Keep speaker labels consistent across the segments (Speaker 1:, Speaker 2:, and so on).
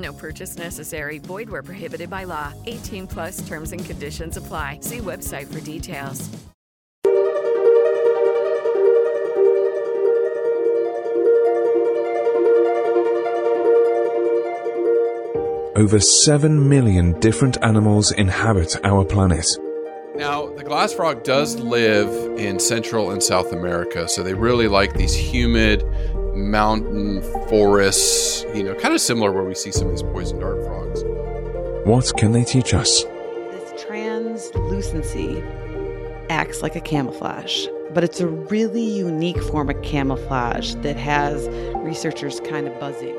Speaker 1: No purchase necessary. Void where prohibited by law. 18 plus terms and conditions apply. See website for details.
Speaker 2: Over 7 million different animals inhabit our planet.
Speaker 3: Now, the glass frog does live in Central and South America, so they really like these humid mountain forests, you know, kind of similar where we see some of these poison dart frogs.
Speaker 2: What can they teach us?
Speaker 4: This translucency acts like a camouflage, but it's a really unique form of camouflage that has researchers kind of buzzing.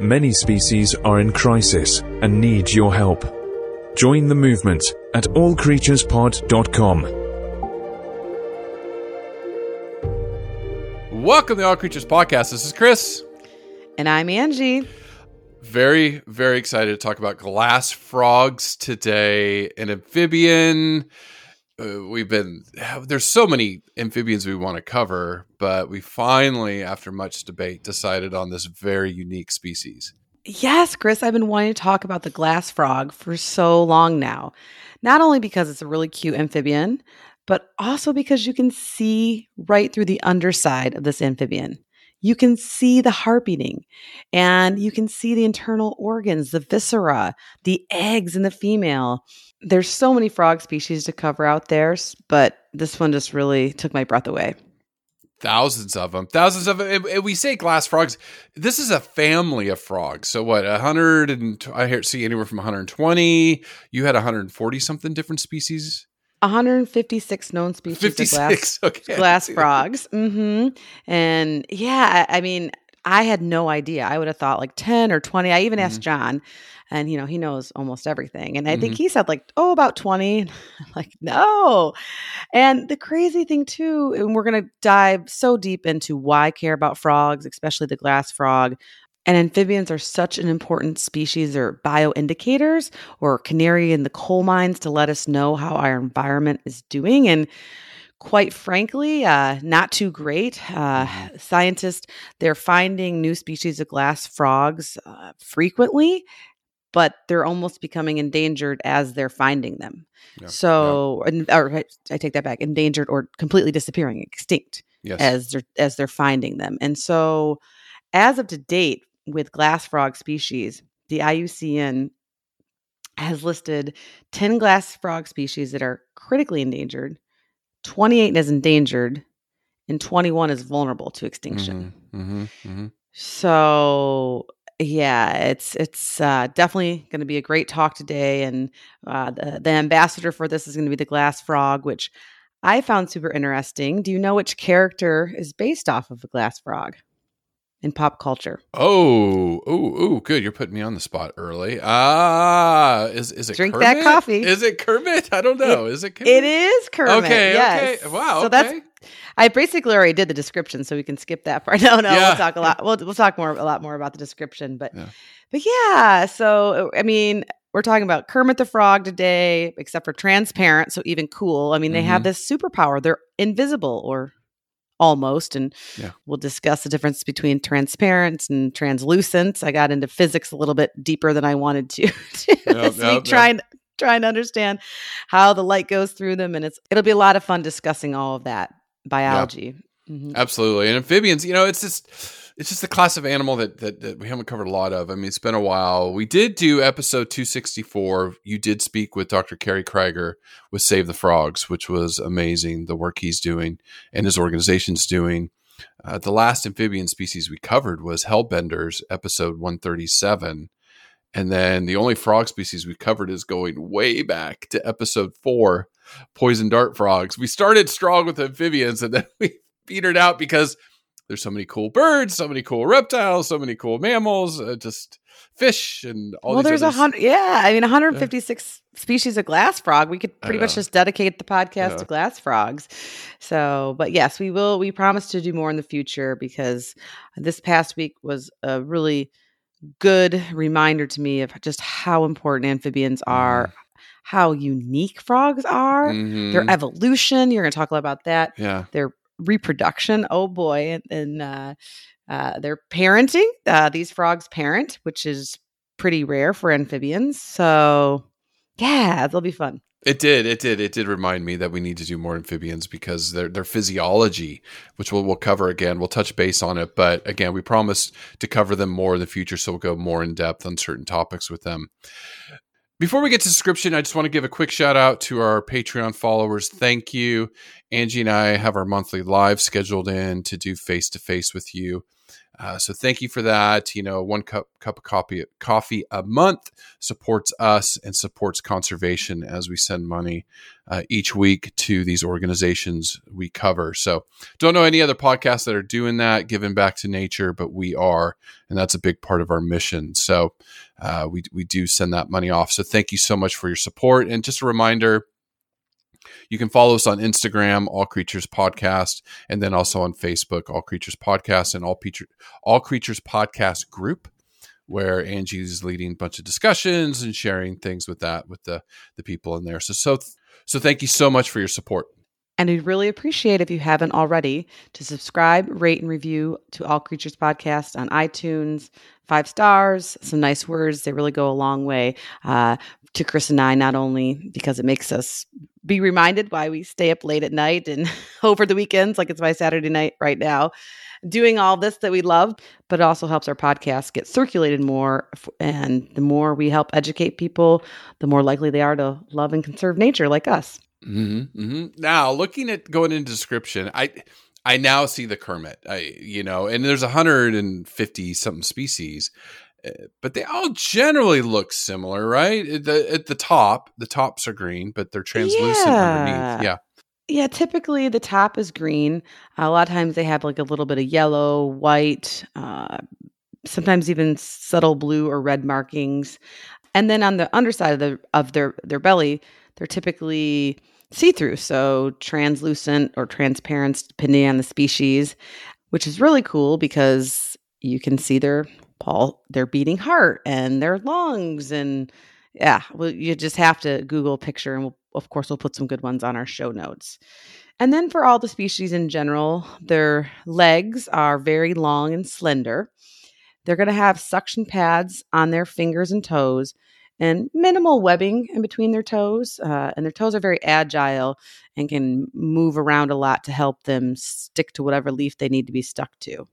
Speaker 2: Many species are in crisis and need your help. Join the movement at allcreaturespod.com.
Speaker 3: Welcome to All Creatures Podcast. This is Chris.
Speaker 4: And I'm Angie.
Speaker 3: Very, very excited to talk about glass frogs today. An amphibian. Uh, we've been, there's so many amphibians we want to cover, but we finally, after much debate, decided on this very unique species.
Speaker 4: Yes, Chris, I've been wanting to talk about the glass frog for so long now. Not only because it's a really cute amphibian, but also because you can see right through the underside of this amphibian. You can see the heart beating and you can see the internal organs, the viscera, the eggs in the female. There's so many frog species to cover out there, but this one just really took my breath away.
Speaker 3: Thousands of them, thousands of them. And we say glass frogs. This is a family of frogs. So what? Hundred and I hear see anywhere from 120. You had 140 something different species
Speaker 4: 156 known species 56, of glass,
Speaker 3: okay.
Speaker 4: glass frogs. Mm-hmm. And yeah, I, I, mean, I had no idea. I would have thought like 10 or 20. I even mm-hmm. asked John, and you know, he knows almost everything. And I mm-hmm. think he said like, oh, about 20. like, no. And the crazy thing too, and we're gonna dive so deep into why I care about frogs, especially the glass frog, and amphibians are such an important species or bioindicators or canary in the coal mines to let us know how our environment is doing. And quite frankly, uh, not too great. Uh, mm-hmm. scientists, they're finding new species of glass frogs uh, frequently, but they're almost becoming endangered as they're finding them. Yeah. So, yeah. or I take that back, endangered or completely disappearing, extinct yes. as they're as they're finding them. And so, as of to date, with glass frog species, the IUCN has listed 10 glass frog species that are critically endangered, 28 as endangered, and 21 is vulnerable to extinction. Mm-hmm, mm-hmm, mm-hmm. So, yeah, it's it's uh, definitely going to be a great talk today, and uh, the, the ambassador for this is going to be the glass frog, which I found super interesting. Do you know which character is based off of a glass frog? In pop culture.
Speaker 3: Oh, oh, oh, good. You're putting me on the spot early. Ah, is is it
Speaker 4: drink
Speaker 3: Kermit?
Speaker 4: that coffee?
Speaker 3: Is it Kermit? I don't know.
Speaker 4: It,
Speaker 3: is it Kermit?
Speaker 4: It is Kermit.
Speaker 3: Okay,
Speaker 4: yes.
Speaker 3: okay. Wow.
Speaker 4: So
Speaker 3: okay.
Speaker 4: that's I basically already did the description, so we can skip that part. No, no, yeah. we'll talk a lot. We'll we'll talk more a lot more about the description, but yeah. but yeah. So I mean, we're talking about Kermit the Frog today, except for transparent, so even cool. I mean, they mm-hmm. have this superpower. They're invisible or almost and yeah. we'll discuss the difference between transparent and translucent i got into physics a little bit deeper than i wanted to this yep, week trying trying to understand how the light goes through them and it's it'll be a lot of fun discussing all of that biology
Speaker 3: mm-hmm. absolutely and amphibians you know it's just it's just the class of animal that, that, that we haven't covered a lot of. I mean, it's been a while. We did do episode 264. You did speak with Dr. Kerry Kriger with Save the Frogs, which was amazing. The work he's doing and his organization's doing. Uh, the last amphibian species we covered was hellbenders, episode 137. And then the only frog species we covered is going way back to episode four, poison dart frogs. We started strong with amphibians and then we petered out because there's so many cool birds, so many cool reptiles, so many cool mammals. Uh, just fish and all.
Speaker 4: well, there's a hundred. Yeah, I mean, 156 species of glass frog. We could pretty much just dedicate the podcast
Speaker 3: Yeah.
Speaker 4: to glass frogs. So, but yes, we will. We promise to do more in the future because this past week was a really good reminder to me of just how important amphibians are, how unique frogs are, their
Speaker 3: Mhm.
Speaker 4: evolution. You're going to talk a lot about that.
Speaker 3: yeah.
Speaker 4: Their reproduction. Oh boy, and, uh, uh, their parenting. Uh, these frogs parent, which is pretty rare for amphibians. So, yeah, it'll be fun.
Speaker 3: It did. It did. It did remind me that we need to do more amphibians because their their physiology, which we'll we'll cover again. We'll touch base on it, but again, we promise to cover them more in the future, so we'll go more in depth on certain topics with them. Before we get to description, I just want to give a quick shout out to our Patreon followers. Thank you. Angie and I have our monthly live scheduled in to do face to face with you. Uh, so thank you for that. You know, one cup cup of coffee coffee a month supports us and supports conservation as we send money uh, each week to these organizations we cover. So don't know any other podcasts that are doing that, giving back to nature, but we are, and that's a big part of our mission. So uh, we we do send that money off. So thank you so much for your support. And just a reminder. You can follow us on Instagram, All Creatures Podcast, and then also on Facebook, All Creatures Podcast, and All Creature, All Creatures Podcast Group, where Angie's leading a bunch of discussions and sharing things with that with the the people in there. So so so thank you so much for your support.
Speaker 4: And we'd really appreciate if you haven't already to subscribe, rate, and review to All Creatures Podcast on iTunes. Five stars, some nice words. They really go a long way uh, to Chris and I, not only because it makes us be reminded why we stay up late at night and over the weekends, like it's my Saturday night right now, doing all this that we love, but it also helps our podcast get circulated more. And the more we help educate people, the more likely they are to love and conserve nature like us.
Speaker 3: hmm hmm Now, looking at going into description, I I now see the Kermit. I you know, and there's 150 something species, but they all generally look similar, right? At the at the top, the tops are green, but they're translucent
Speaker 4: Yeah.
Speaker 3: underneath. Yeah.
Speaker 4: Yeah, typically the top is green. a lot of times they have like a little bit of yellow, white, uh, sometimes even subtle blue or red markings. And then on the underside of the of their their belly, they're typically see-through, so translucent or transparent depending on the species, which is really cool because you can see their pul their beating heart and their lungs and yeah, well, you just have to Google a picture, and we'll, of course, we'll put some good ones on our show notes. And then for all the species in general, their legs are very long and slender. They're going to have suction pads on their fingers and toes and minimal webbing in between their toes. Uh, and their toes are very agile and can move around a lot to help them stick to whatever leaf they need to be stuck to.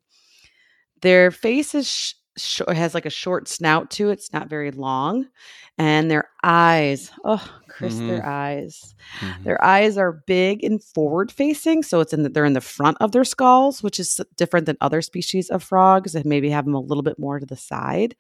Speaker 4: Their face is sh- has like a short snout to it. It's not very long. And their eyes, oh, Chris, their eyes.
Speaker 3: Mhm.
Speaker 4: Their eyes are big and forward facing, so it's in the, they're in the front of their skulls, which is different than other species of frogs that maybe have them a little bit more to the side.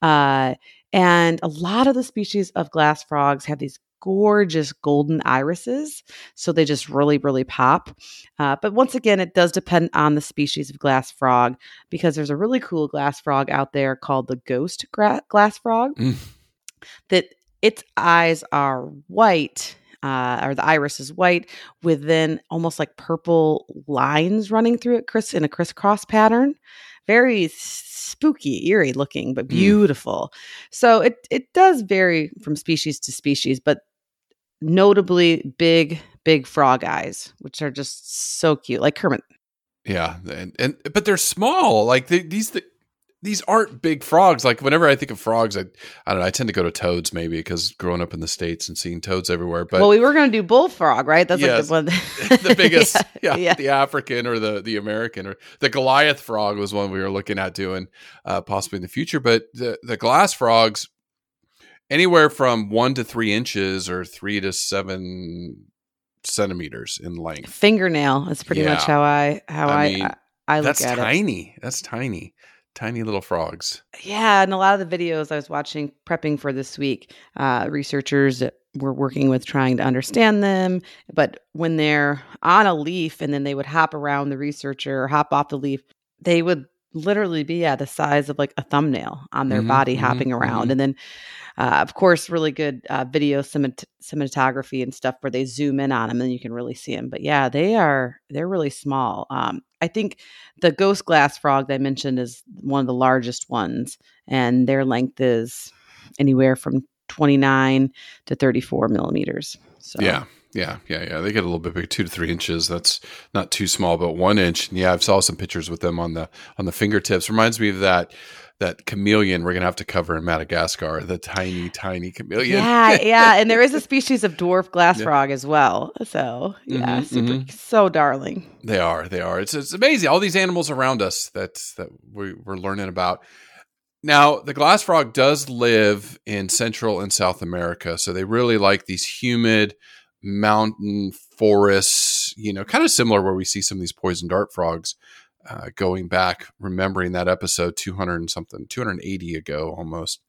Speaker 4: Uh, and a lot of the species of glass frogs have these gorgeous golden irises, so they just really, really pop. Uh, but once again, it does depend on the species of glass frog because there's a really cool glass frog out there called the ghost gra- glass frog
Speaker 3: Mm.
Speaker 4: that its eyes are white uh, or the iris is white with then almost like purple lines running through it criss in a crisscross pattern very spooky eerie looking but
Speaker 3: Mm.
Speaker 4: beautiful so it it does vary from species to species but notably big big frog eyes which are just so cute like kermit
Speaker 3: Yeah, and, and but they're small. Like they, these, th- these aren't big frogs. Like whenever I think of frogs, I, I don't know. I tend to go to toads maybe because growing up in the states and seeing toads everywhere. But
Speaker 4: well we were going to do bullfrog right that's
Speaker 3: Yes.
Speaker 4: like the one
Speaker 3: the biggest, yeah,
Speaker 4: yeah.
Speaker 3: the African or the the American or the Goliath frog was one we were looking at doing, uh, possibly in the future. But the the glass frogs, anywhere from one to three inches or three to seven centimeters in length.
Speaker 4: fingernail that's pretty much how i how
Speaker 3: I
Speaker 4: i
Speaker 3: mean,
Speaker 4: I, I look
Speaker 3: That's
Speaker 4: at it
Speaker 3: tiny. That's tiny. Tiny little frogs.
Speaker 4: Yeah, and a lot of the videos I was watching prepping for this week, uh, researchers were working with trying to understand them. But when they're on a leaf and then they would hop around the researcher or hop off the leaf, they would literally be yeah the size of like a thumbnail on their
Speaker 3: Mhm,
Speaker 4: body
Speaker 3: mhm,
Speaker 4: hopping around.
Speaker 3: mhm.
Speaker 4: and then uh, of course really good uh, video cinemat- cinematography and stuff where they zoom in on them and you can really see them but yeah they are they're really small. Um, i think the ghost glass frog that i mentioned is one of the largest ones and their length is anywhere from 29 to 34 millimeters. So
Speaker 3: Yeah, yeah, yeah, yeah. They get a little bit big, two to three inches. That's not too small, but one inch. And yeah, I've saw some pictures with them on the on the fingertips. Reminds me of that that chameleon we're gonna have to cover in Madagascar. The tiny, tiny chameleon.
Speaker 4: Yeah, yeah, and there is a species of dwarf glass
Speaker 3: Yeah.
Speaker 4: frog as well. So yeah,
Speaker 3: Mhm,
Speaker 4: super,
Speaker 3: mhm.
Speaker 4: so darling.
Speaker 3: They are. They are. It's it's amazing. All these animals around us that that we, we're learning about. Now, the glass frog does live in Central and South America, so they really like these humid mountain forests. You know, kind of similar where we see some of these poison dart frogs. Uh, going back, remembering that episode two hundred and something, two hundred eighty ago almost.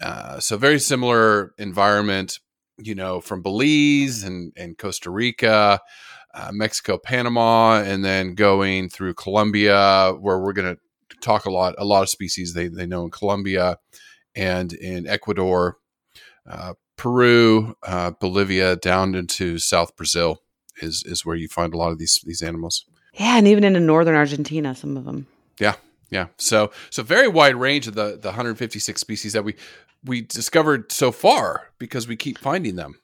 Speaker 3: Uh, so very similar environment. You know, from Belize and and Costa Rica uh, Mexico, Panama, and then going through Colombia, where we're going to talk a lot, a lot of species they, they know in Colombia and in Ecuador, uh, Peru, uh, Bolivia, down into South Brazil is is where you find a lot of these these animals.
Speaker 4: Yeah, and even into northern Argentina, some of them.
Speaker 3: Yeah, yeah. So so very wide range of the the 156 species that we we discovered so far because we keep finding them.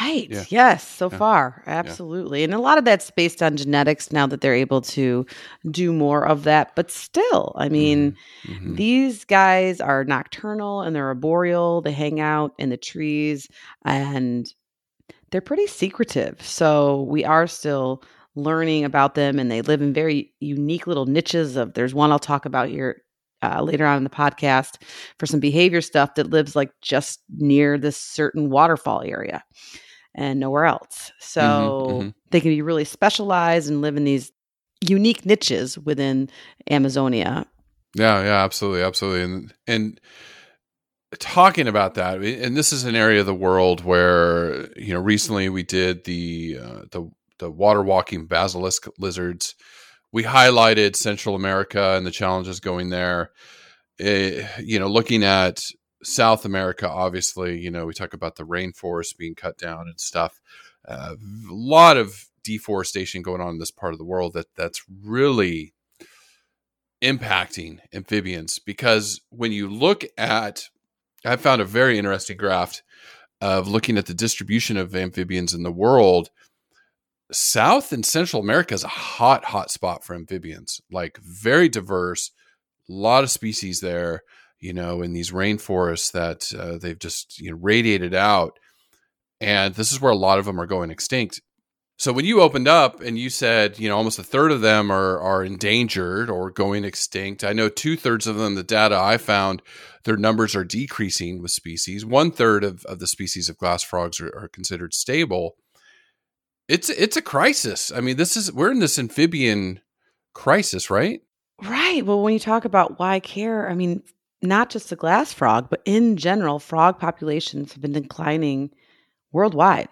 Speaker 4: Right.
Speaker 3: Yeah.
Speaker 4: Yes, so
Speaker 3: Yeah.
Speaker 4: far. Absolutely. And a lot of that's based on genetics now that they're able to do more of that. But still, I mean,
Speaker 3: Mhm.
Speaker 4: these guys are nocturnal and they're arboreal. They hang out in the trees and they're pretty secretive. So we are still learning about them and they live in very unique little niches of there's one I'll talk about here uh, later on in the podcast for some behavior stuff that lives like just near this certain waterfall area and nowhere else. So
Speaker 3: mhm.
Speaker 4: they can be really specialized and live in these unique niches within Amazonia.
Speaker 3: Yeah, yeah, absolutely, absolutely, and and talking about that, and this is an area of the world where you know recently we did the uh, the the water walking basilisk lizards. We highlighted Central America and the challenges going there. Eh, you know, looking at South America, obviously, you know, we talk about the rainforest being cut down and stuff. Uh, a lot of deforestation going on in this part of the world that that's really impacting amphibians because when you look at i found a very interesting graph of looking at the distribution of amphibians in the world south and central america is a hot hot spot for amphibians like very diverse a lot of species there you know in these rainforests that uh, they've just you know radiated out and this is where a lot of them are going extinct so when you opened up and you said, you know, almost a third of them are are endangered or going extinct. I know two thirds of them, the data I found, their numbers are decreasing with species. One third of, of the species of glass frogs are, are considered stable. It's it's a crisis. I mean, this is we're in this amphibian crisis, right?
Speaker 4: Right. Well, when you talk about why care, I mean, not just the glass frog, but in general, frog populations have been declining worldwide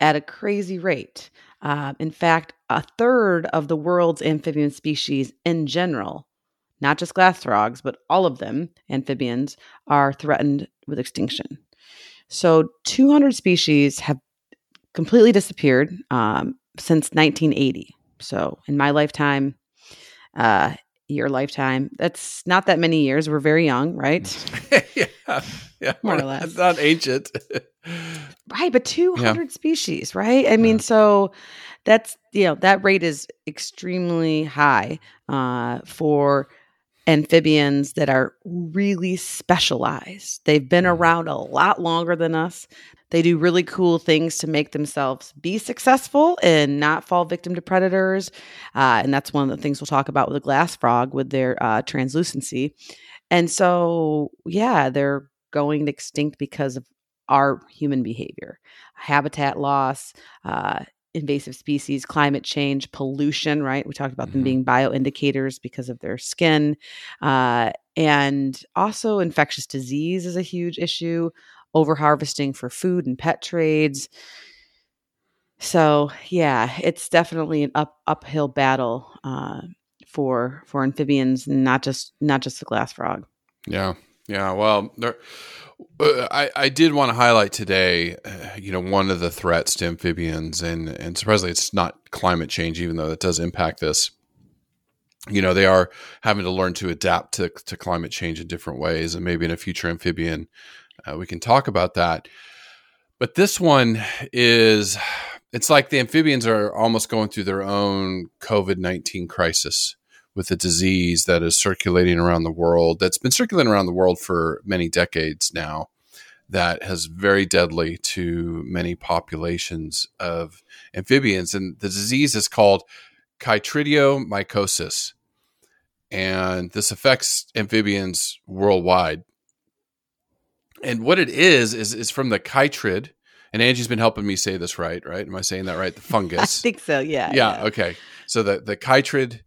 Speaker 4: at a crazy rate. Uh, in fact, a third of the world's amphibian species in general, not just glass frogs, but all of them, amphibians, are threatened with extinction. So 200 species have completely disappeared um, since 1980. So in my lifetime, uh, your lifetime, that's not that many years. We're very young, right?
Speaker 3: yeah, yeah,
Speaker 4: More or less.
Speaker 3: not ancient.
Speaker 4: Right, but 200 species, right? I mean, so that's, you know, that rate is extremely high uh, for amphibians that are really specialized. They've been around a lot longer than us. They do really cool things to make themselves be successful and not fall victim to predators. Uh, and that's one of the things we'll talk about with the glass frog with their uh, translucency. And so, yeah, they're going extinct because of our human behavior, habitat loss, uh, invasive species, climate change, pollution, right? We talked about them
Speaker 3: Mhm.
Speaker 4: being bioindicators because of their skin. Uh, and also, infectious disease is a huge issue, overharvesting for food and pet trades. So, yeah, it's definitely an up, uphill battle uh, for for amphibians, not just not just the glass frog.
Speaker 3: Yeah, yeah. Well, there, uh, I I did want to highlight today, uh, you know, one of the threats to amphibians, and and surprisingly, it's not climate change, even though it does impact this. You know, they are having to learn to adapt to to climate change in different ways, and maybe in a future amphibian, uh, we can talk about that. But this one is it's like the amphibians are almost going through their own COVID 19 crisis with a disease that is circulating around the world, that's been circulating around the world for many decades now, that has very deadly to many populations of amphibians. And the disease is called chytridiomycosis. And this affects amphibians worldwide. And what it is, is, is from the chytrid, and Angie's been helping me say this right, right? Am I saying that right? The fungus.
Speaker 4: I think so. Yeah,
Speaker 3: yeah. Yeah. Okay. So the the chytrid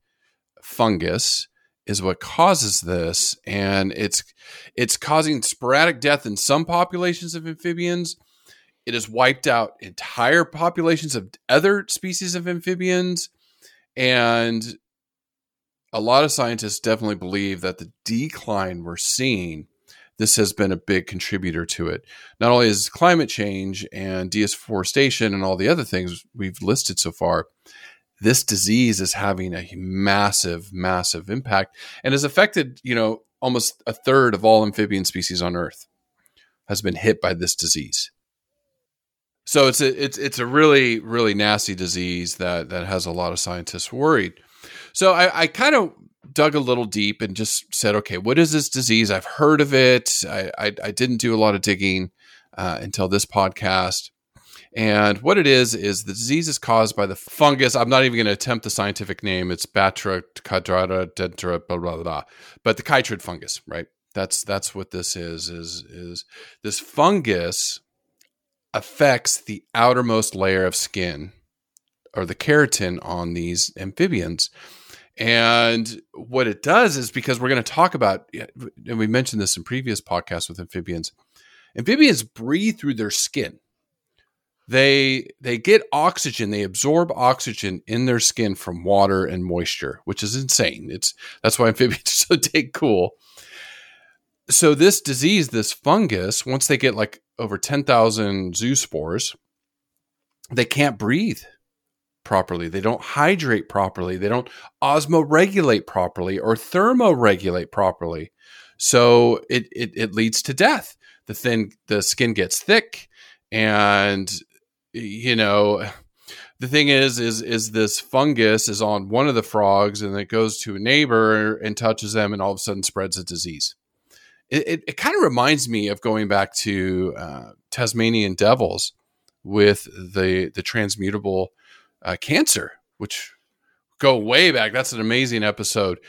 Speaker 3: fungus is what causes this, and it's it's causing sporadic death in some populations of amphibians. It has wiped out entire populations of other species of amphibians, and a lot of scientists definitely believe that the decline we're seeing this has been a big contributor to it. Not only is climate change and deforestation and all the other things we've listed so far, this disease is having a massive, massive impact and has affected, you know, almost a third of all amphibian species on Earth has been hit by this disease. So it's a it's it's a really really nasty disease that that has a lot of scientists worried. So I, I kind of dug a little deep and just said, okay, what is this disease? I've heard of it. I, I, I didn't do a lot of digging uh, until this podcast. And what it is is the disease is caused by the fungus. I'm not even going to attempt the scientific name. It's Batra quadrata dentra blah blah blah. But the chytrid fungus, right? That's that's what this is. Is is this fungus affects the outermost layer of skin or the keratin on these amphibians and what it does is because we're going to talk about, and we mentioned this in previous podcasts with amphibians, amphibians breathe through their skin. They they get oxygen, they absorb oxygen in their skin from water and moisture, which is insane. It's that's why amphibians are so take cool. So this disease, this fungus, once they get like over 10,000 zoospores, they can't breathe properly. They don't hydrate properly. They don't osmoregulate properly or thermoregulate properly. So it, it, it leads to death. The thin the skin gets thick and you know the thing is is is this fungus is on one of the frogs and it goes to a neighbor and touches them and all of a sudden spreads a disease it, it, it kind of reminds me of going back to uh, tasmanian devils with the the transmutable uh, cancer, which go way back. That's an amazing episode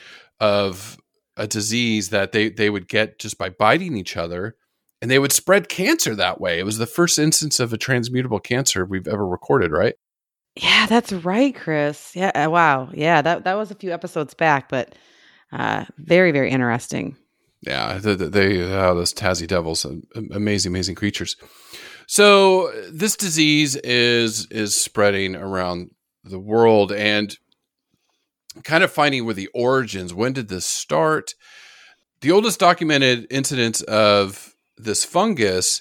Speaker 3: of a disease that they they would get just by biting each other, and they would spread cancer that way. It was the first instance of a transmutable cancer we've ever recorded, right?
Speaker 4: Yeah, that's right, Chris. Yeah, uh, wow. Yeah, that that was a few episodes back, but uh, very very interesting.
Speaker 3: Yeah, they, they oh, those Tassie devils, amazing, amazing creatures. So this disease is is spreading around the world and kind of finding where the origins, when did this start? The oldest documented incidence of this fungus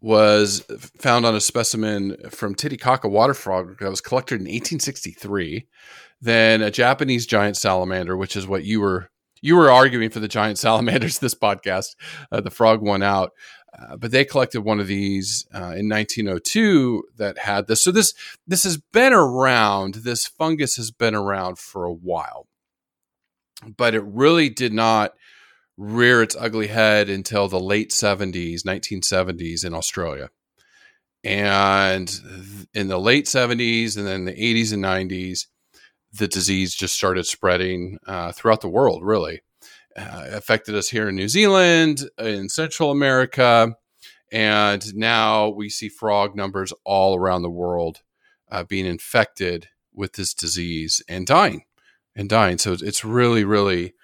Speaker 3: was found on a specimen from Titicaca water frog that was collected in 1863. Then a Japanese giant salamander, which is what you were you were arguing for the giant salamanders this podcast. Uh, the frog won out. Uh, but they collected one of these uh, in 1902 that had this. So this this has been around. This fungus has been around for a while, but it really did not rear its ugly head until the late 70s, 1970s in Australia. And in the late 70s and then the 80s and 90s, the disease just started spreading uh, throughout the world, really uh, affected us here in New Zealand, in Central America, and now we see frog numbers all around the world uh, being infected with this disease and dying, and dying. So it's really, really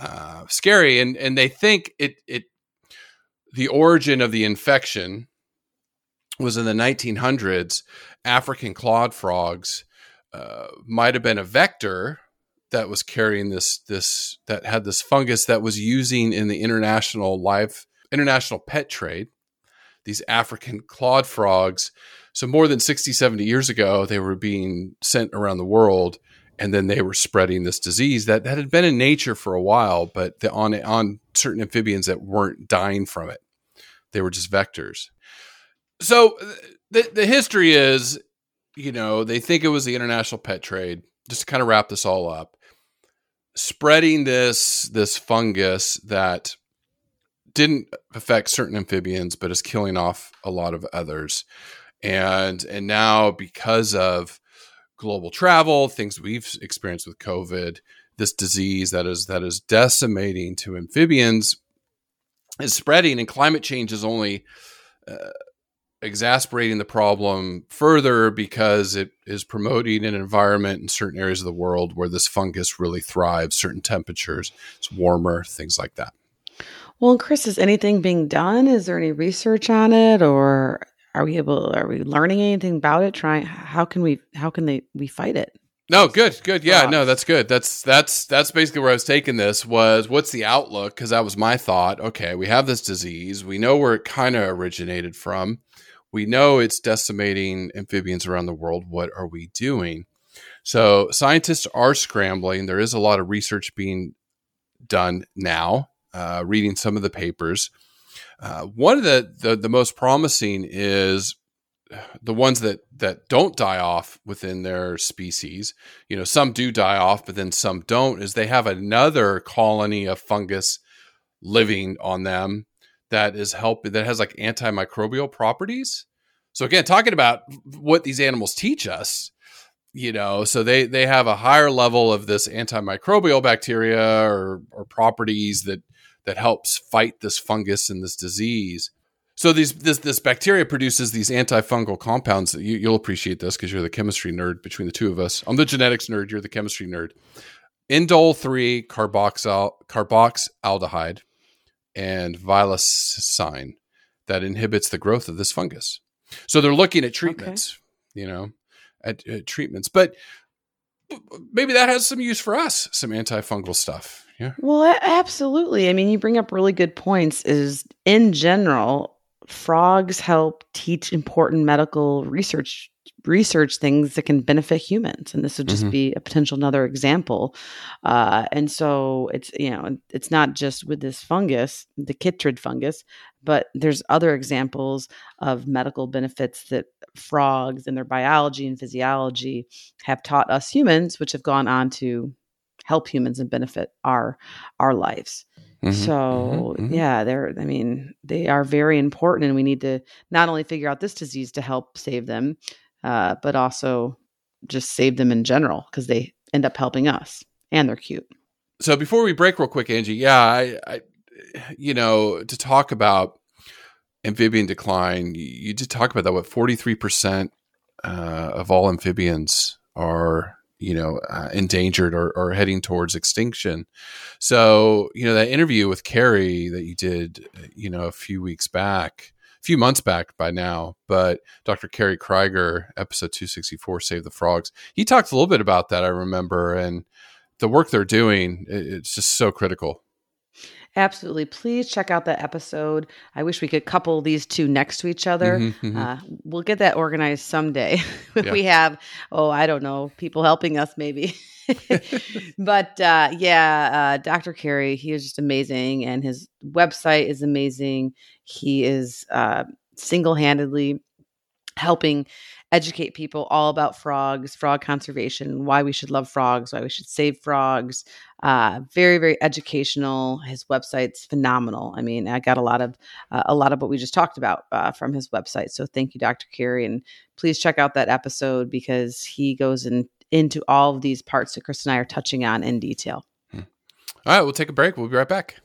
Speaker 3: uh, scary. And and they think it it the origin of the infection was in the 1900s. African clawed frogs uh, might have been a vector that was carrying this this that had this fungus that was using in the international live international pet trade these African clawed frogs. So more than 60, 70 years ago, they were being sent around the world and then they were spreading this disease that, that had been in nature for a while, but the, on on certain amphibians that weren't dying from it. They were just vectors. So uh, the the history is, you know, they think it was the international pet trade. Just to kind of wrap this all up, spreading this this fungus that didn't affect certain amphibians, but is killing off a lot of others. And and now because of global travel, things we've experienced with COVID, this disease that is that is decimating to amphibians is spreading, and climate change is only uh, exasperating the problem further because it is promoting an environment in certain areas of the world where this fungus really thrives. Certain temperatures, it's warmer, things like that.
Speaker 4: Well, Chris, is anything being done? Is there any research on it, or are we able? Are we learning anything about it? Trying? How can we? How can they? We fight it?
Speaker 3: No, good, good. Yeah, no, that's good. That's that's that's basically where I was taking this was what's the outlook? Because that was my thought. Okay, we have this disease. We know where it kind of originated from. We know it's decimating amphibians around the world. What are we doing? So scientists are scrambling. There is a lot of research being done now uh, reading some of the papers. Uh, one of the, the, the most promising is the ones that that don't die off within their species. You know, some do die off, but then some don't. Is they have another colony of fungus living on them that is helping that has like antimicrobial properties. So again, talking about what these animals teach us, you know so they they have a higher level of this antimicrobial bacteria or or properties that that helps fight this fungus and this disease. So these this this bacteria produces these antifungal compounds. You, you'll appreciate this because you're the chemistry nerd between the two of us. I'm the genetics nerd. You're the chemistry nerd. Indole three carboxyl carboxaldehyde and violacein that inhibits the growth of this fungus. So they're looking at treatments, okay. you know, at, at treatments, but maybe that has some use for us, some antifungal stuff. Yeah.
Speaker 4: Well, absolutely. I mean, you bring up really good points. Is in general, frogs help teach important medical research research things that can benefit humans and this would just mm-hmm. be a potential another example uh, and so it's you know it's not just with this fungus the chytrid fungus but there's other examples of medical benefits that frogs and their biology and physiology have taught us humans which have gone on to help humans and benefit our our lives. Mm-hmm, so mm-hmm, mm-hmm. yeah, they're I mean, they are very important and we need to not only figure out this disease to help save them, uh, but also just save them in general because they end up helping us and they're cute.
Speaker 3: So before we break real quick, Angie, yeah, I, I you know, to talk about amphibian decline, you, did talk about that. What forty three percent uh, of all amphibians are you know uh, endangered or, or heading towards extinction so you know that interview with Kerry that you did you know a few weeks back few months back by now but dr Kerry Kriger episode 264 save the frogs he talked a little bit about that i remember and the work they're doing it's just so critical
Speaker 4: Absolutely. Please check out that episode. I wish we could couple these two next to each other. Mm-hmm, mm-hmm. Uh, we'll get that organized someday. yeah. we have, oh, I don't know, people helping us maybe. but uh, yeah, uh, Dr. Kerry, he is just amazing. And his website is amazing. He is uh, single handedly helping educate people all about frogs, frog conservation, why we should love frogs, why we should save frogs. Uh, very, very educational. His website's phenomenal. I mean, I got a lot of uh, a lot of what we just talked about uh, from his website. So thank you, Dr. Kerry, and please check out that episode because he goes in, into all of these parts that Chris and I are touching on in detail.
Speaker 3: Hmm. All right, we'll take a break. We'll be right back.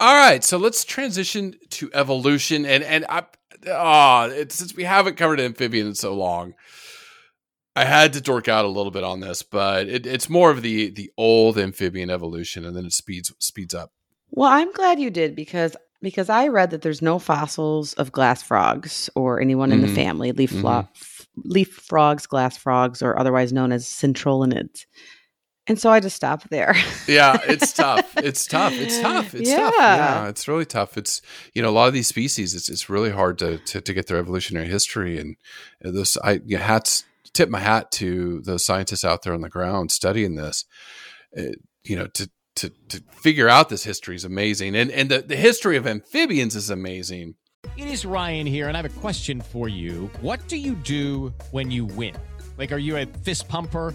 Speaker 3: All right, so let's transition to evolution, and and I, oh, since we haven't covered amphibian in so long, I had to dork out a little bit on this, but it, it's more of the the old amphibian evolution, and then it speeds speeds up.
Speaker 4: Well, I'm glad you did because because I read that there's no fossils of glass frogs or anyone mm-hmm. in the mm-hmm. family leaf mm-hmm. leaf frogs, glass frogs, or otherwise known as centrolenids. And so I just stopped there.
Speaker 3: yeah, it's tough. It's tough. It's tough. It's tough.
Speaker 4: Yeah.
Speaker 3: Yeah, it's really tough. It's you know a lot of these species. It's it's really hard to to, to get their evolutionary history and those. I you know, hats tip my hat to those scientists out there on the ground studying this. Uh, you know to. To, to figure out this history is amazing and and the, the history of amphibians is amazing
Speaker 5: It is Ryan here, and I have a question for you. What do you do when you win? Like, are you a fist pumper?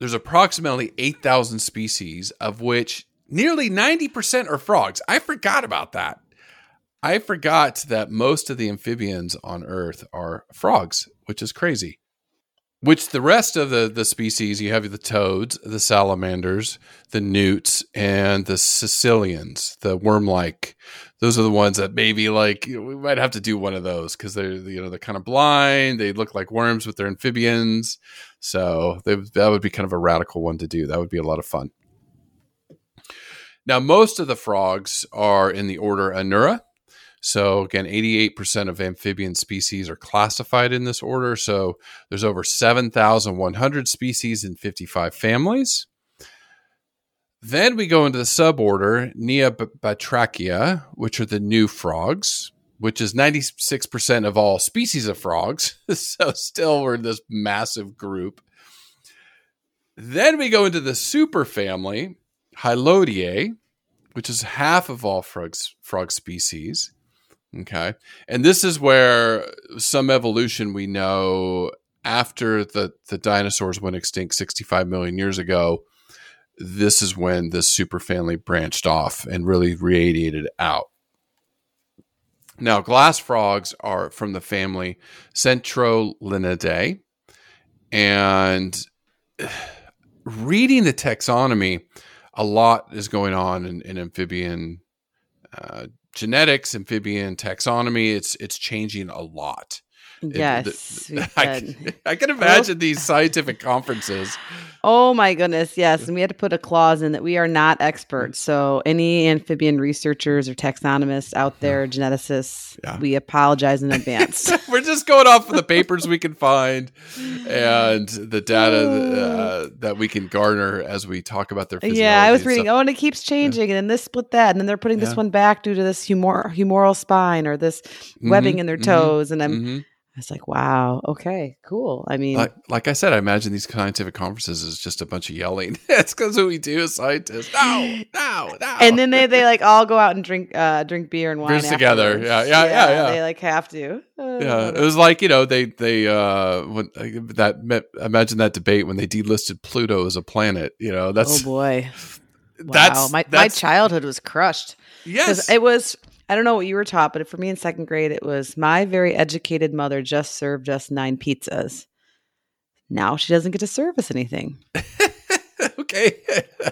Speaker 3: there's approximately 8,000 species, of which nearly 90% are frogs. I forgot about that. I forgot that most of the amphibians on Earth are frogs, which is crazy. Which the rest of the, the species, you have the toads, the salamanders, the newts, and the caecilians, the worm like. Those are the ones that maybe like we might have to do one of those because they're you know they're kind of blind. They look like worms, but they're amphibians. So they, that would be kind of a radical one to do. That would be a lot of fun. Now, most of the frogs are in the order Anura. So again, 88% of amphibian species are classified in this order. So there's over 7,100 species in 55 families. Then we go into the suborder Neobatrachia, which are the new frogs, which is 96% of all species of frogs. so still we're in this massive group. Then we go into the superfamily Hyloidea, which is half of all frogs, frog species. Okay. And this is where some evolution we know after the, the dinosaurs went extinct 65 million years ago, this is when this superfamily branched off and really radiated out. Now, glass frogs are from the family Centrolenidae. And reading the taxonomy, a lot is going on in, in amphibian uh, genetics, amphibian taxonomy. It's it's changing a lot.
Speaker 4: Yes.
Speaker 3: I, can- I can imagine these scientific conferences.
Speaker 4: Oh my goodness, yes. And we had to put a clause in that we are not experts. So any amphibian researchers or taxonomists out there, geneticists,
Speaker 3: Yeah.
Speaker 4: we apologize in advance.
Speaker 3: We're just going off of the papers we can find and the data uh, that we can garner as we talk about their physiology.
Speaker 4: yeah, I was reading,
Speaker 3: stuff.
Speaker 4: oh, and it keeps changing, and then this split that, and then they're putting
Speaker 3: Yeah.
Speaker 4: this one back due to this humor, humoral spine or this webbing
Speaker 3: Mhm,
Speaker 4: in their
Speaker 3: mhm,
Speaker 4: toes. And I'm,
Speaker 3: Mhm.
Speaker 4: I was like, wow, okay, cool. I mean,
Speaker 3: Like, like I said, I imagine these scientific conferences is just a bunch of yelling. That's because what we do as scientists. No, no, no.
Speaker 4: and then they, they like all go out and drink uh drink beer and wine
Speaker 3: together.
Speaker 4: afterwards.
Speaker 3: Yeah, yeah, yeah, yeah.
Speaker 4: They like have to. Uh,
Speaker 3: yeah, it was like you know they they uh when uh, that me- imagine that debate when they delisted Pluto as a planet. You know that's
Speaker 4: oh boy. Wow,
Speaker 3: that's
Speaker 4: my, my childhood was crushed.
Speaker 3: yes
Speaker 4: it was, I don't know what you were taught, but for me in second grade, it was my very educated mother just served us nine pizzas. Now she doesn't get to serve us anything.
Speaker 3: okay.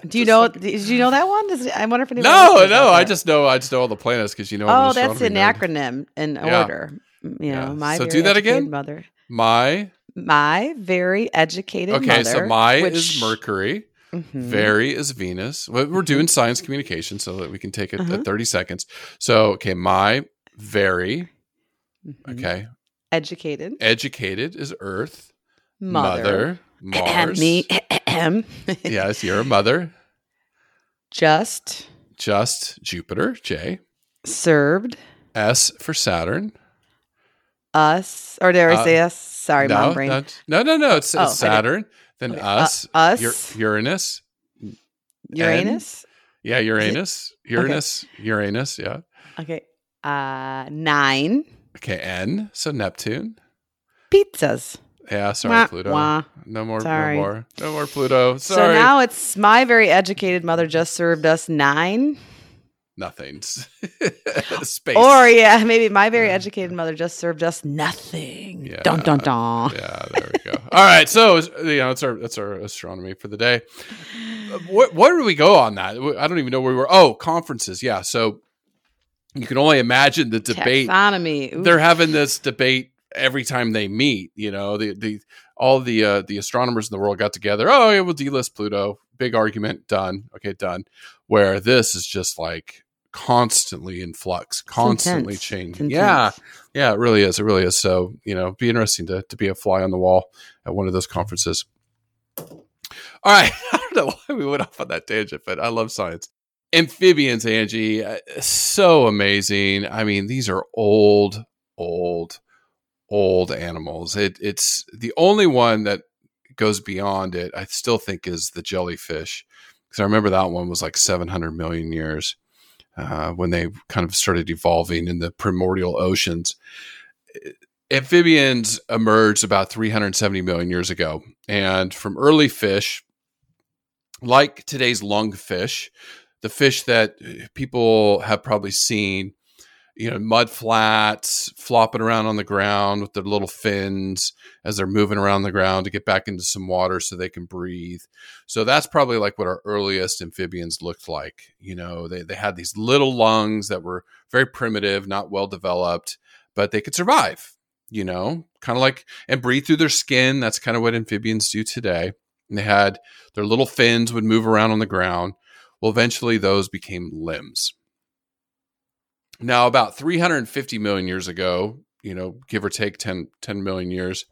Speaker 4: Do you know? Did you know that one? Does, I wonder if anyone.
Speaker 3: No, no, I just know I just know all the planets because you know.
Speaker 4: Oh, that's an
Speaker 3: nerd.
Speaker 4: acronym in
Speaker 3: Yeah.
Speaker 4: order. You
Speaker 3: Yeah.
Speaker 4: know, my
Speaker 3: So
Speaker 4: very
Speaker 3: do that again?
Speaker 4: educated Mother,
Speaker 3: My
Speaker 4: my very educated
Speaker 3: okay,
Speaker 4: mother.
Speaker 3: so my
Speaker 4: which-
Speaker 3: is Mercury.
Speaker 4: Mhm.
Speaker 3: Very is Venus. Well, We're doing science communication so that we can take it
Speaker 4: Uh-huh.
Speaker 3: at 30 seconds. So, okay, my very,
Speaker 4: Mhm.
Speaker 3: okay,
Speaker 4: educated
Speaker 3: educated is Earth.
Speaker 4: mother.
Speaker 3: Mars.
Speaker 4: Me.
Speaker 3: yes, you're a mother.
Speaker 4: Just
Speaker 3: Just Jupiter, J.
Speaker 4: served
Speaker 3: S for Saturn.
Speaker 4: us, or dare I
Speaker 3: Uh,
Speaker 4: say us? Sorry,
Speaker 3: no,
Speaker 4: mom brain.
Speaker 3: no, no, no. It's,
Speaker 4: Oh,
Speaker 3: it's Saturn. Then
Speaker 4: Okay, uh,
Speaker 3: us.
Speaker 4: us.
Speaker 3: Ur- Uranus.
Speaker 4: Uranus.
Speaker 3: Yeah, Uranus. Uranus. Uranus. Yeah.
Speaker 4: Okay. Uh, nine
Speaker 3: Okay, N. So Neptune.
Speaker 4: pizzas.
Speaker 3: Yeah, sorry,
Speaker 4: Wah,
Speaker 3: Pluto.
Speaker 4: wah.
Speaker 3: No more,
Speaker 4: Sorry.
Speaker 3: no more, no more Pluto.
Speaker 4: So now it's my very educated mother just served us nine.
Speaker 3: Nothing. Space.
Speaker 4: Or yeah, maybe my very educated mother just served us nothing.
Speaker 3: Yeah.
Speaker 4: Dun dun dun.
Speaker 3: yeah, there we go. All right, so you know, that's our that's our astronomy for the day. what where do we go on that? I don't even know where we were. Oh, conferences. Yeah. So you can only imagine the debate.
Speaker 4: Taxonomy. Ooh.
Speaker 3: They're having this debate every time they meet. You know, the the all the uh, the astronomers in the world got together. Oh, yeah, we'll delist Pluto. Big argument. Done. Okay, done. Where this is just like constantly in flux, constantly
Speaker 4: intense.
Speaker 3: changing. Yeah, yeah, it really is. It really is. So you know, be interesting to to be a fly on the wall at one of those conferences. All right, I don't know why we went off on that tangent, but I love science. Amphibians, Angie, uh, so amazing. I mean, these are old, old, old animals. It, it's the only one that goes beyond it. I still think is the jellyfish because I remember that one was like 700 million years uh, when they kind of started evolving in the primordial oceans. Amphibians emerged about 370 million years ago, and from early fish, like today's lungfish, the fish that people have probably seen, you know, mud flats flopping around on the ground with their little fins as they're moving around the ground to get back into some water so they can breathe. So that's probably like what our earliest amphibians looked like. You know, they, they had these little lungs that were very primitive, not well developed, but they could survive, you know, kind of like and breathe through their skin. That's kind of what amphibians do today. And they had their little fins would move around on the ground. Well, eventually those became limbs. Now, about 350 million years ago, you know, give or take 10, 10 million years,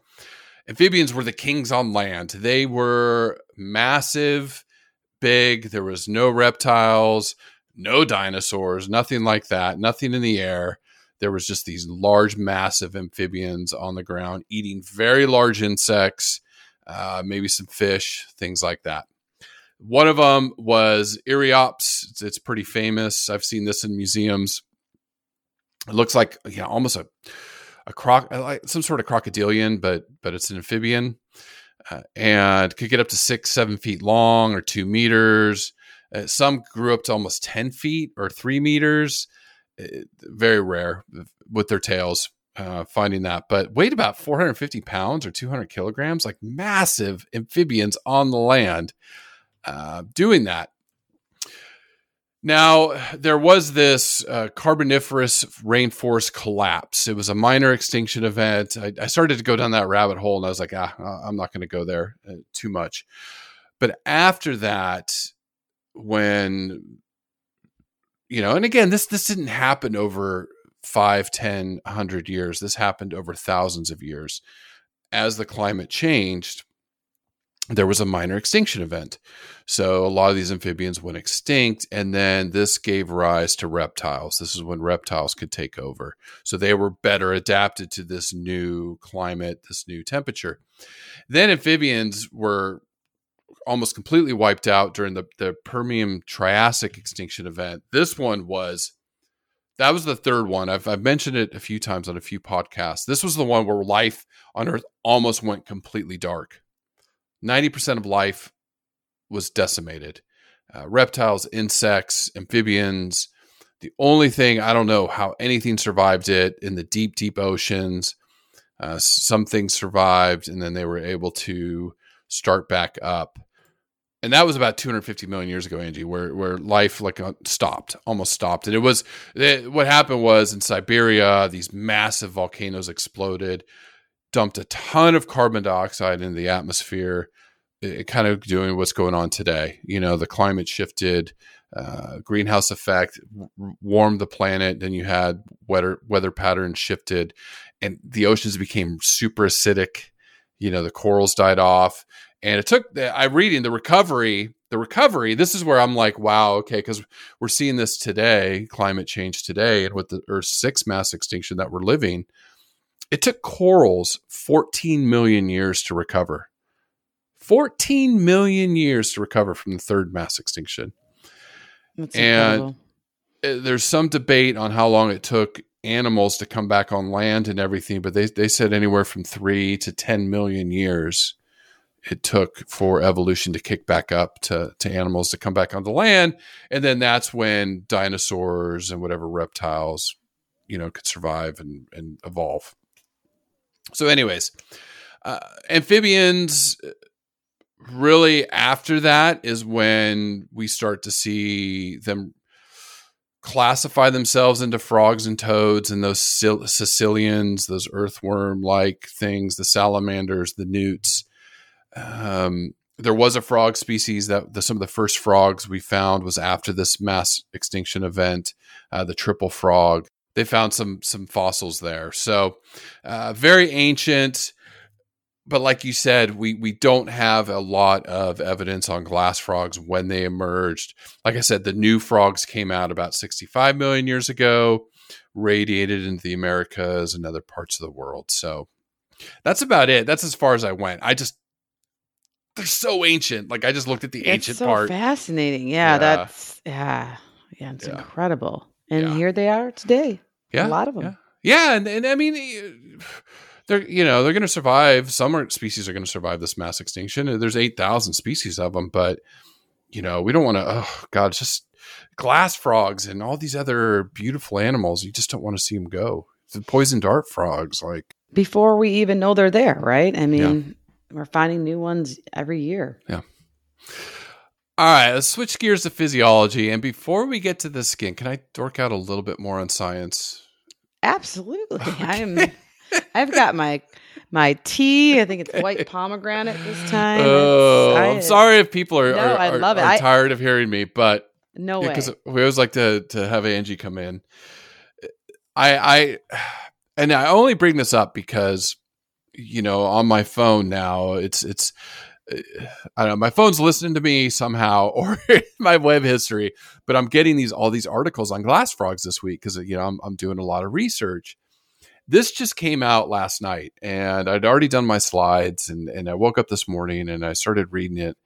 Speaker 3: amphibians were the kings on land. They were massive, big. There was no reptiles, no dinosaurs, nothing like that, nothing in the air. There was just these large, massive amphibians on the ground eating very large insects, uh, maybe some fish, things like that. One of them was Eriops. It's, it's pretty famous. I've seen this in museums. It looks like yeah, almost a a croc, like some sort of crocodilian, but but it's an amphibian, uh, and could get up to six, seven feet long or two meters. Uh, some grew up to almost ten feet or three meters. Uh, very rare with their tails. Uh, finding that, but weighed about 450 pounds or 200 kilograms, like massive amphibians on the land uh, doing that. Now, there was this uh, Carboniferous rainforest collapse. It was a minor extinction event. I, I, started to go down that rabbit hole and I was like, ah, I'm not going to go there uh, too much. But after that, when, you know, and again, this, this didn't happen over five, ten, hundred years. This happened over thousands of years. As the climate changed, there was a minor extinction event. So a lot of these amphibians went extinct, and then this gave rise to reptiles. This is when reptiles could take over. So they were better adapted to this new climate, this new temperature. Then amphibians were almost completely wiped out during the, the Permian Triassic extinction event. This one was that was the third one. I've, I've mentioned it a few times on a few podcasts. This was the one where life on Earth almost went completely dark. 90% of life was decimated. Uh, reptiles, insects, amphibians. The only thing, I don't know how anything survived it in the deep, deep oceans. Uh, some things survived and then they were able to start back up. And that was about 250 million years ago, Angie, where, where life like uh, stopped, almost stopped. And it was it, what happened was in Siberia, these massive volcanoes exploded dumped a ton of carbon dioxide into the atmosphere, it, kind of doing what's going on today. You know, the climate shifted, uh, greenhouse effect warmed the planet, then you had weather weather patterns shifted, and the oceans became super acidic. You know, the corals died off, and it took. I'm reading the recovery. The recovery. This is where I'm like, wow, okay, because we're seeing this today, climate change today, and with the Earth's sixth mass extinction that we're living it took corals 14 million years to recover. 14 million years to recover from the third mass extinction.
Speaker 4: That's
Speaker 3: and
Speaker 4: incredible.
Speaker 3: uh, there's some debate on how long it took animals to come back on land and everything, but they, they said anywhere from three to 10 million years it took for evolution to kick back up to, to animals to come back on the land. And then that's when dinosaurs and whatever reptiles, you know, could survive and, and evolve. So, anyways, uh, amphibians really after that is when we start to see them classify themselves into frogs and toads and those caecilians, those earthworm like things, the salamanders, the newts. Um, there was a frog species that the, some of the first frogs we found was after this mass extinction event, uh, the triple frog. They found some some fossils there, so uh, very ancient but like you said, we we don't have a lot of evidence on glass frogs when they emerged. Like I said, the new frogs came out about 65 million years ago, radiated into the Americas and other parts of the world. So that's about it. That's as far as I went. I just they're so ancient. Like I just looked at the
Speaker 4: it's
Speaker 3: ancient
Speaker 4: so
Speaker 3: part.
Speaker 4: fascinating. Yeah,
Speaker 3: Yeah.
Speaker 4: that's yeah, yeah, it's
Speaker 3: Yeah.
Speaker 4: incredible. And
Speaker 3: Yeah.
Speaker 4: here they are today.
Speaker 3: Yeah,
Speaker 4: a lot of them.
Speaker 3: Yeah, yeah and, and I mean, they're you know they're going to survive. Some are, species are going to survive this mass extinction. There's eight thousand species of them, but you know we don't want to. Oh God, it's just glass frogs and all these other beautiful animals. You just don't want to see them go. The poison dart frogs, like
Speaker 4: Before we even know they're there, right? I mean, we're finding new ones every year.
Speaker 3: All right, let's switch gears to physiology. And before we get to the skin, can I dork out a little bit more on science?
Speaker 4: Absolutely. I'm I've got my my tea. I think it's white pomegranate this time.
Speaker 3: Oh,
Speaker 4: I-
Speaker 3: I'm sorry if people are,
Speaker 4: No,
Speaker 3: are,
Speaker 4: I
Speaker 3: are-
Speaker 4: love it.
Speaker 3: are
Speaker 4: I-
Speaker 3: tired of hearing me, but
Speaker 4: No way.
Speaker 3: because we always like to to have Angie come in. I I and I only bring this up because you know on my phone now it's it's I don't know my phone's listening to me somehow or my web history, but I'm getting these all these articles on glass frogs this week because you know I'm I'm doing a lot of research. This just came out last night, and I'd already done my slides, and and I woke up this morning and I started reading it,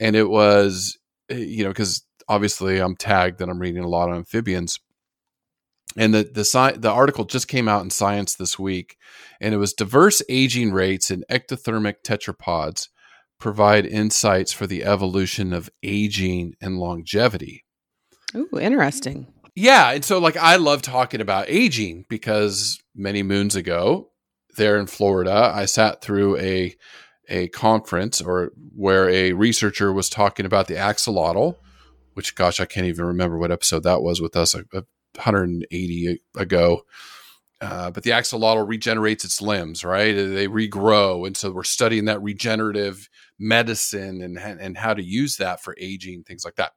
Speaker 3: and it was eh, you know because obviously I'm tagged that I'm reading a lot of amphibians. And the the sci- the article just came out in Science this week, and it was diverse aging rates in ectothermic tetrapods provide insights for the evolution of aging and longevity.
Speaker 4: Ooh, interesting.
Speaker 3: Yeah, and so like I love talking about aging because many moons ago, there in Florida, I sat through a a conference or where a researcher was talking about the axolotl, which gosh, I can't even remember what episode that was with us, a, a 180 ago. Uh, but the axolotl regenerates its limbs, right? They regrow, and so we're studying that regenerative medicine and and how to use that for aging, things like that.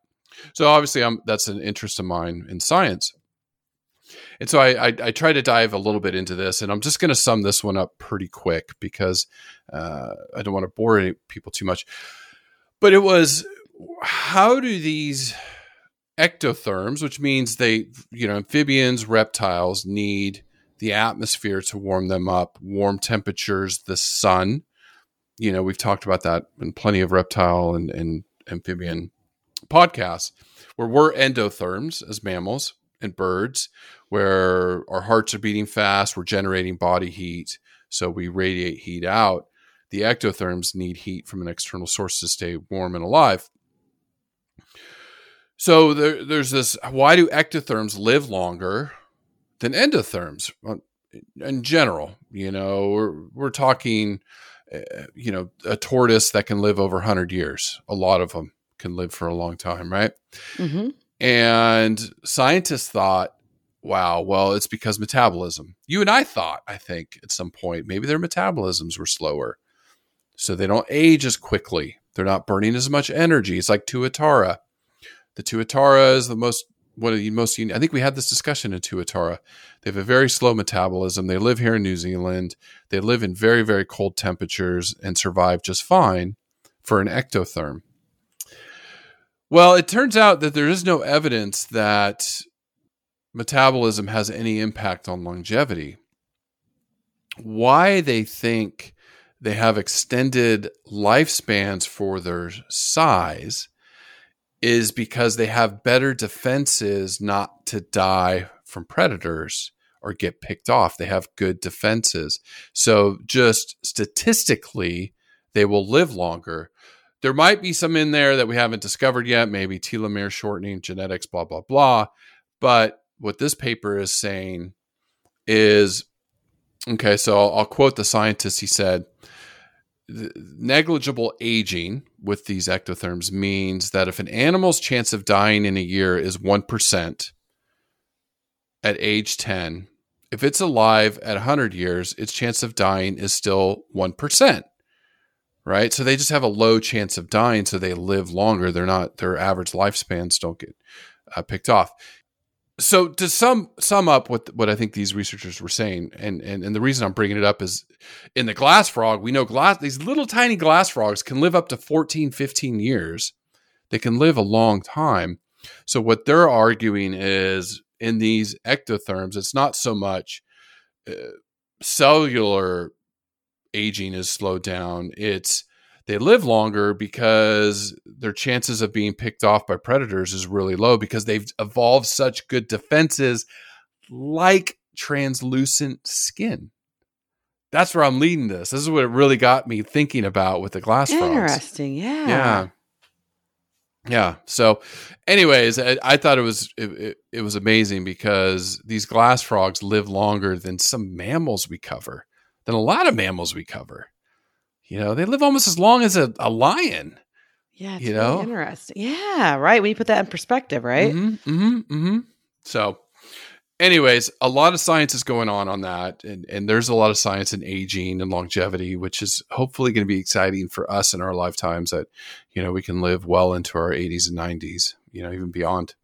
Speaker 3: So obviously, I'm that's an interest of mine in science, and so I I, I try to dive a little bit into this, and I'm just going to sum this one up pretty quick because uh, I don't want to bore any people too much. But it was how do these ectotherms, which means they you know amphibians, reptiles need the atmosphere to warm them up, warm temperatures, the sun. You know, we've talked about that in plenty of reptile and, and amphibian podcasts where we're endotherms as mammals and birds, where our hearts are beating fast, we're generating body heat, so we radiate heat out. The ectotherms need heat from an external source to stay warm and alive. So there, there's this why do ectotherms live longer than endotherms in general? You know, we're, we're talking, uh, you know, a tortoise that can live over 100 years. A lot of them can live for a long time, right?
Speaker 4: hmm
Speaker 3: And scientists thought, wow, well, it's because metabolism. You and I thought, I think, at some point, maybe their metabolisms were slower. So they don't age as quickly. They're not burning as much energy. It's like Tuatara. The Tuatara is the most one of the most unique. I think we had this discussion in Tuatara. They have a very slow metabolism. They live here in New Zealand. They live in very, very cold temperatures and survive just fine for an ectotherm. Well, it turns out that there is no evidence that metabolism has any impact on longevity. Why they think they have extended lifespans for their size is because they have better defenses not to die from predators or get picked off. They have good defenses. So, just statistically, they will live longer. There might be some in there that we haven't discovered yet, maybe telomere shortening, genetics, blah, blah, blah. But what this paper is saying is okay, so I'll, I'll quote the scientist. He said, negligible aging with these ectotherms means that if an animal's chance of dying in a year is 1% at age 10, if it's alive at 100 years, its chance of dying is still 1%. Right? So they just have a low chance of dying so they live longer. They're not their average lifespans don't get uh, picked off so to sum sum up what what I think these researchers were saying, and, and and the reason I'm bringing it up is in the glass frog, we know glass these little tiny glass frogs can live up to 14, 15 years. They can live a long time. So what they're arguing is in these ectotherms, it's not so much uh, cellular aging is slowed down. It's they live longer because their chances of being picked off by predators is really low because they've evolved such good defenses like translucent skin. That's where I'm leading this. This is what it really got me thinking about with the glass frogs.
Speaker 4: Interesting. Yeah.
Speaker 3: Yeah. Yeah. So, anyways, I, I thought it was it, it, it was amazing because these glass frogs live longer than some mammals we cover, than a lot of mammals we cover. You know, they live almost as long as a, a lion.
Speaker 4: Yeah. It's
Speaker 3: You
Speaker 4: really
Speaker 3: know?
Speaker 4: interesting. Yeah. Right. When you put that in perspective, right?
Speaker 3: Mm-hmm, mm-hmm, mm-hmm. So, anyways, a lot of science is going on on that, and and there's a lot of science in aging and longevity, which is hopefully going to be exciting for us in our lifetimes. That you know we can live well into our 80s and 90s, you know, even beyond.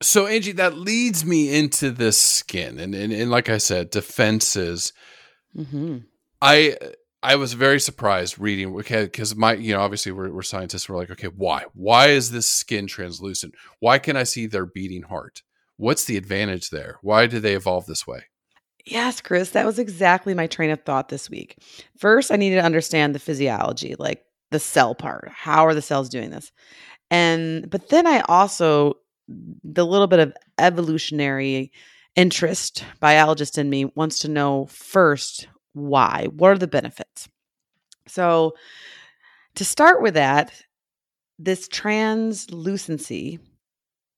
Speaker 3: So, Angie, that leads me into this skin, and and, and like I said, defenses.
Speaker 4: Mm-hmm.
Speaker 3: I I was very surprised reading because my you know obviously we're, we're scientists we're like okay why why is this skin translucent why can I see their beating heart what's the advantage there why do they evolve this way
Speaker 4: Yes, Chris, that was exactly my train of thought this week. First, I needed to understand the physiology, like the cell part. How are the cells doing this? And but then I also the little bit of evolutionary interest biologist in me wants to know first why. What are the benefits? So, to start with that, this translucency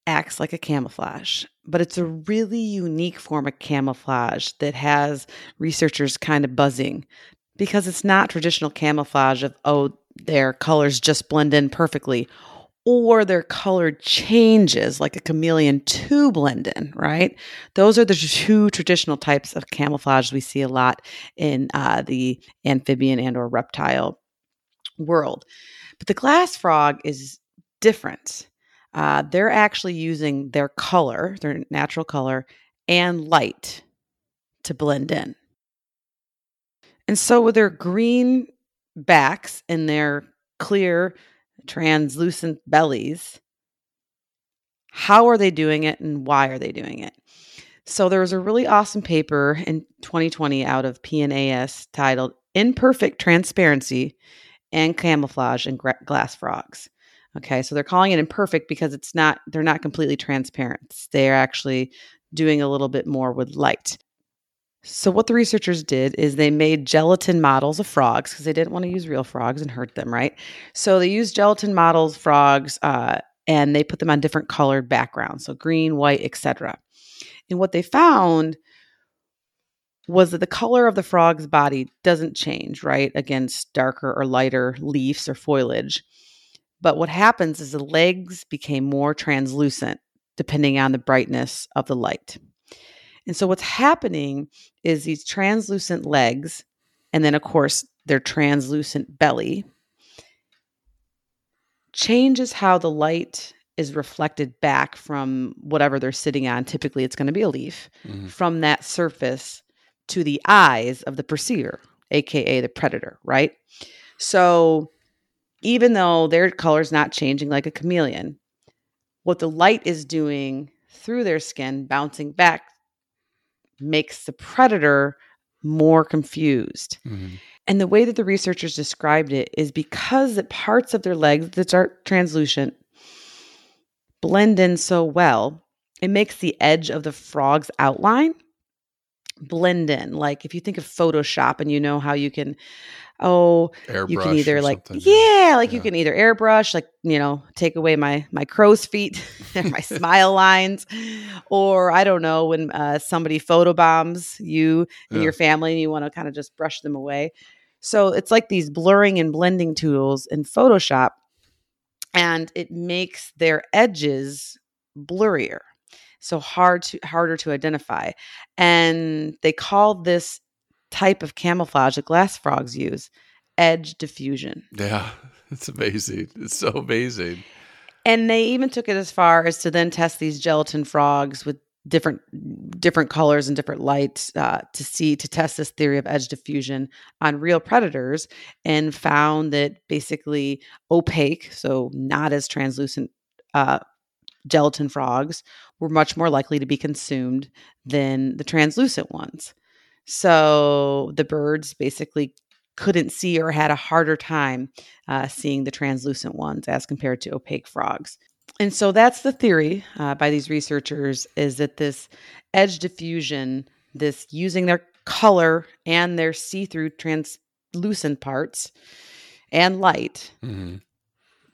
Speaker 4: acts like a camouflage, but it's a really unique form of camouflage that has researchers kind of buzzing because it's not traditional camouflage of, oh, their colors just blend in perfectly or their color changes like a chameleon to blend in, right? Those are the two traditional types of camouflage we see a lot in uh, the amphibian and or reptile world. But the glass frog is different. Uh, they're actually using their color, their natural color, and light to blend in. And so, with their green backs and their clear, translucent bellies, how are they doing it and why are they doing it? So, there was a really awesome paper in 2020 out of PNAS titled Imperfect Transparency and Camouflage in Glass Frogs. Okay, so they're calling it imperfect because it's not, they're not completely transparent. They're actually doing a little bit more with light. So, what the researchers did is they made gelatin models of frogs because they didn't want to use real frogs and hurt them, right? So, they used gelatin models frogs uh, and they put them on different colored backgrounds, so green, white, etc. And what they found was that the color of the frog's body doesn't change, right, against darker or lighter leaves or foliage. But what happens is the legs became more translucent depending on the brightness of the light. And so what's happening is these translucent legs, and then of course their translucent belly, changes how the light is reflected back from whatever they're sitting on. Typically, it's going to be a leaf
Speaker 3: Mhm.
Speaker 4: from that surface to the eyes of the perceiver, aka the predator, right? So even though their color's not changing like a chameleon, what the light is doing through their skin, bouncing back, makes the predator more confused.
Speaker 3: Mhm.
Speaker 4: And the way that the researchers described it is because the parts of their legs that are translucent blend in so well, it makes the edge of the frog's outline blend in. Like if you think of Photoshop and you know how you can, oh,
Speaker 3: airbrush
Speaker 4: you can either like yeah like you can either airbrush like you know take away my my crow's feet and my smile lines or i don't know when uh, somebody photobombs you and
Speaker 3: Yeah.
Speaker 4: your family and you want to kind of just brush them away So it's like these blurring and blending tools in Photoshop, and it makes their edges blurrier, so hard to harder to identify. And they call this type of camouflage that glass frogs use edge diffusion.
Speaker 3: Yeah, it's amazing. It's so amazing.
Speaker 4: And they even took it as far as to then test these gelatin frogs with different different colors and different lights uh, to see to test this theory of edge diffusion on real predators and found that basically opaque so not as translucent uh, gelatin frogs were much more likely to be consumed than the translucent ones so the birds basically couldn't see or had a harder time uh, seeing the translucent ones as compared to opaque frogs and so that's the theory uh, by these researchers is that this edge diffusion this using their color and their see-through translucent parts and light
Speaker 3: Mhm.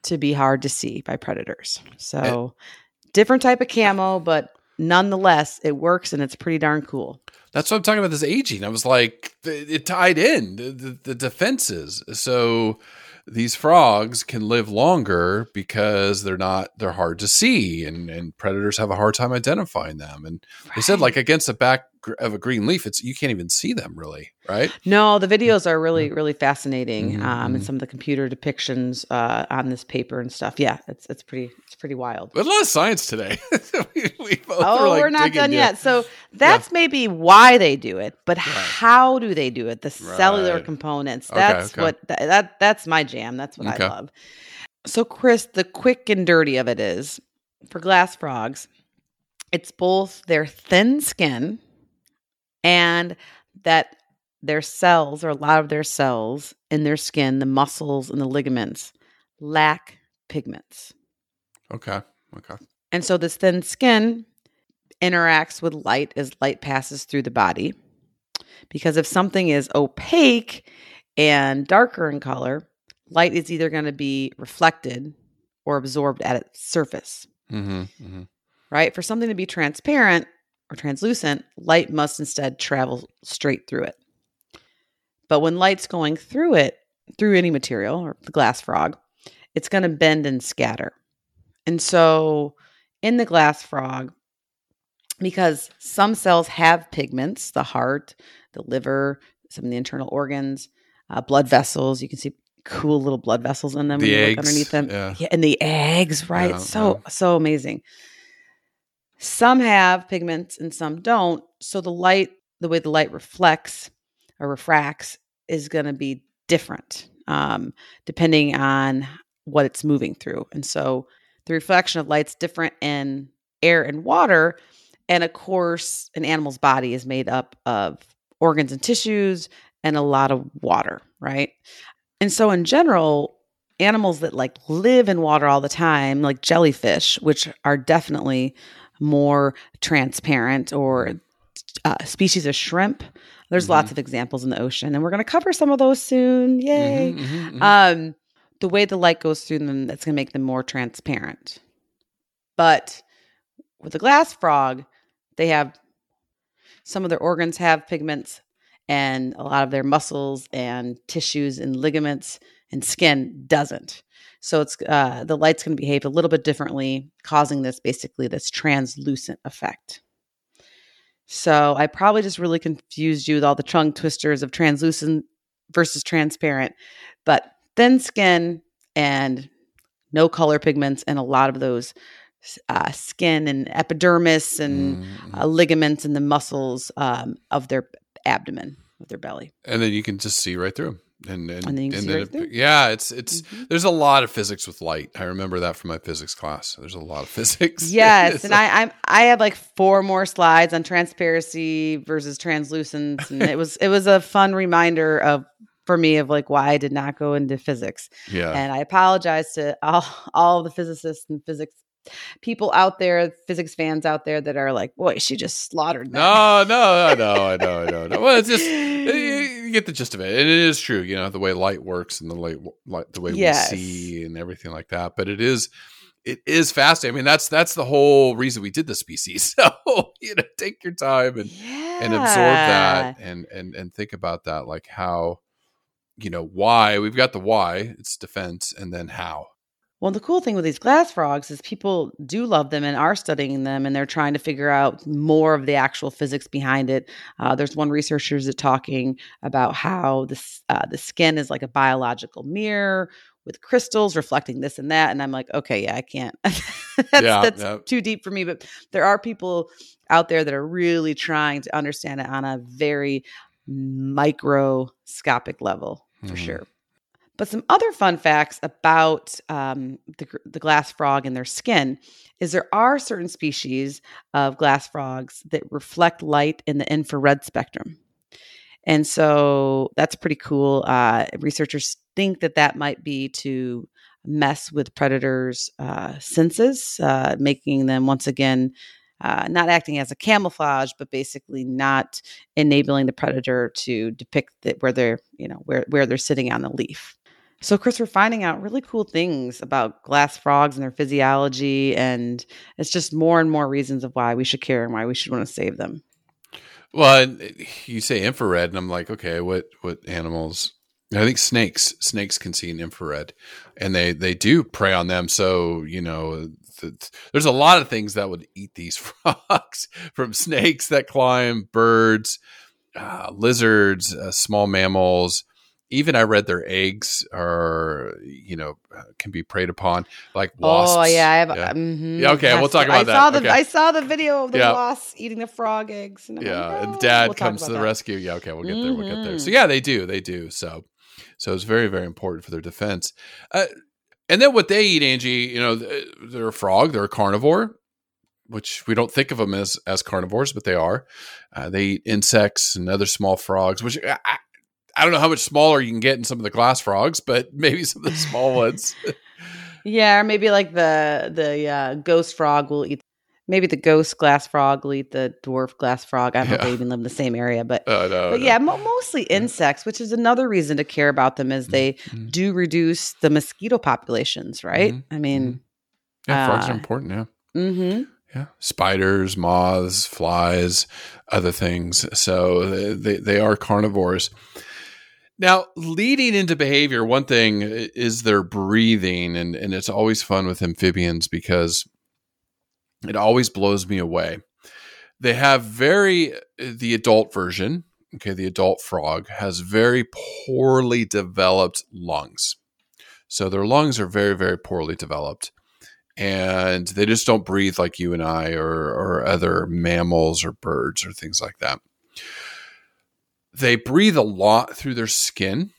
Speaker 4: To be hard to see by predators so eh, different type of eh, camo but nonetheless it works and it's pretty darn cool
Speaker 3: That's what I'm talking about. This aging. I was like, it tied in the, the, the defenses. So these frogs can live longer because they're not they're hard to see, and and predators have a hard time identifying them. And they said like against the back of a green leaf, it's you can't even see them really, right?
Speaker 4: No, the videos are really, really fascinating,
Speaker 3: Mhm,
Speaker 4: um, and
Speaker 3: mhm.
Speaker 4: some of the computer depictions uh, on this paper and stuff. Yeah, it's it's pretty it's pretty wild.
Speaker 3: But a lot of science today. we, we both
Speaker 4: Oh,
Speaker 3: were, like,
Speaker 4: we're not done yet. So that's maybe why they do it, but how do they do it? The cellular
Speaker 3: Right.
Speaker 4: components. That's
Speaker 3: okay.
Speaker 4: what that, that that's my jam. That's what
Speaker 3: Okay.
Speaker 4: I love. So, Chris, the quick and dirty of it is for glass frogs, it's both their thin skin and that their cells, or a lot of their cells in their skin, the muscles and the ligaments, lack pigments.
Speaker 3: Okay. Okay.
Speaker 4: And so this thin skin interacts with light as light passes through the body. Because if something is opaque and darker in color, light is either going to be reflected or absorbed at its surface,
Speaker 3: Mm-hmm, mm-hmm.
Speaker 4: right? For something to be transparent or translucent, light must instead travel straight through it. But when light's going through it, through any material or the glass frog, it's going to bend and scatter. And so in the glass frog, because some cells have pigments, the heart, the liver, some of the internal organs, uh, blood vessels, you can see cool little blood vessels in them
Speaker 3: The
Speaker 4: when you
Speaker 3: eggs,
Speaker 4: look underneath them.
Speaker 3: yeah.
Speaker 4: and the eggs, right?
Speaker 3: Yeah,
Speaker 4: so so amazing. Some have pigments and some don't. So the light, the way the light reflects or refracts, is going to be different um, depending on what it's moving through. And so the reflection of light's different in air and water. And of course, an animal's body is made up of organs and tissues and a lot of water, right? And so in general, animals that like live in water all the time, like jellyfish, which are definitely more transparent, or uh, species of shrimp. There's lots of examples in the ocean, and we're going to cover some of those soon. Yay!
Speaker 3: Mhm, mhm, mhm.
Speaker 4: Um, the way the light goes through them, that's going to make them more transparent. But with the glass frog, they have some of their organs have pigments, and a lot of their muscles and tissues and ligaments and skin doesn't. So it's uh, the light's going to behave a little bit differently, causing this basically this translucent effect. So I probably just really confused you with all the tongue twisters of translucent versus transparent, but thin skin and no color pigments, and a lot of those uh, skin and epidermis and
Speaker 3: Mm.
Speaker 4: uh, ligaments and the muscles um, of their abdomen, of their belly.
Speaker 3: and then you can just see right through. And, and,
Speaker 4: And then you can see right
Speaker 3: it- yeah, it's it's
Speaker 4: Mhm.
Speaker 3: there's a lot of physics with light. I remember that from my physics class. There's a lot of physics.
Speaker 4: Yes, and
Speaker 3: like-
Speaker 4: I I'm, I have like four more slides on transparency versus translucence, and it was it was a fun reminder of for me of like why I did not go into physics.
Speaker 3: yeah.
Speaker 4: And I apologize to all all the physicists and physics people out there, physics fans out there that are like, boy, she just slaughtered that.
Speaker 3: No, no, I know, I know, I know. No. Well, it's just you you get the gist of it, and it is true. You know the way light works and the light, light the way
Speaker 4: Yes.
Speaker 3: we see and everything like that. But it is, it is fascinating. I mean, that's that's the whole reason we did the species. So you know, take your time and
Speaker 4: yeah.
Speaker 3: and absorb that and and and think about that, like how you know, why. We've got the why, it's defense, and then how.
Speaker 4: Well, the cool thing with these glass frogs is people do love them and are studying them, and they're trying to figure out more of the actual physics behind it. Uh, there's one researcher that's talking about how this uh, the skin is like a biological mirror with crystals reflecting this and that, and I'm like, okay, yeah, I can't. that's
Speaker 3: Yeah,
Speaker 4: that's
Speaker 3: yeah.
Speaker 4: too deep for me. But there are people out there that are really trying to understand it on a very microscopic level for
Speaker 3: Mhm.
Speaker 4: sure. But some other fun facts about um, the, the glass frog and their skin is there are certain species of glass frogs that reflect light in the infrared spectrum. And so that's pretty cool. Uh, researchers think that that might be to mess with predators' uh, senses, uh, making them once again uh, not acting as a camouflage, but basically not enabling the predator to depict where they're, you know, where where they're sitting on the leaf. So, Chris, we're finding out really cool things about glass frogs and their physiology, and it's just more and more reasons of why we should care and why we should want to save them.
Speaker 3: Well, uh, you say infrared, and I'm like, okay, what what animals? I think snakes snakes can see in infrared, and they they do prey on them. So you know, th- there's a lot of things that would eat these frogs, from snakes that climb, birds, uh, lizards, uh, small mammals. Even I read their eggs are you know can be preyed upon, like wasps.
Speaker 4: Oh yeah, I have.
Speaker 3: Yeah.
Speaker 4: mhm.
Speaker 3: Yeah, okay, we'll talk about
Speaker 4: I
Speaker 3: that.
Speaker 4: Saw the,
Speaker 3: Okay.
Speaker 4: I saw the video of the
Speaker 3: Yeah.
Speaker 4: wasps eating the frog eggs. And I'm
Speaker 3: yeah
Speaker 4: like,
Speaker 3: and
Speaker 4: "Oh."
Speaker 3: dad
Speaker 4: We'll
Speaker 3: comes to the
Speaker 4: that.
Speaker 3: rescue yeah okay we'll get there we'll get there so
Speaker 4: Mhm.
Speaker 3: yeah they do they do so so it's very very important for their defense uh, and then what they eat angie you know they're a frog they're a carnivore which we don't think of them as as carnivores but they are uh, they eat insects and other small frogs which I, I- don't know how much smaller you can get in some of the glass frogs but maybe some of the small ones
Speaker 4: Yeah, or maybe like the the uh, ghost frog will eat. Maybe the ghost glass frog will eat the dwarf glass frog. I don't know if they even live in the same area, but
Speaker 3: uh, no,
Speaker 4: but
Speaker 3: no.
Speaker 4: yeah, mo- mostly insects, which is another reason to care about them, is they
Speaker 3: Mhm.
Speaker 4: do reduce the mosquito populations, right?
Speaker 3: Mhm.
Speaker 4: I mean,
Speaker 3: yeah frogs are
Speaker 4: uh,
Speaker 3: important yeah
Speaker 4: hmm
Speaker 3: Yeah, spiders, moths, flies, other things. So they they are carnivores. Now, leading into behavior, one thing is their breathing, and and it's always fun with amphibians because it always blows me away. They have very the adult version. Okay, the adult frog has very poorly developed lungs. So their lungs are very, very poorly developed and they just don't breathe like you and I or, or other mammals or birds or things like that. They breathe a lot through their skin,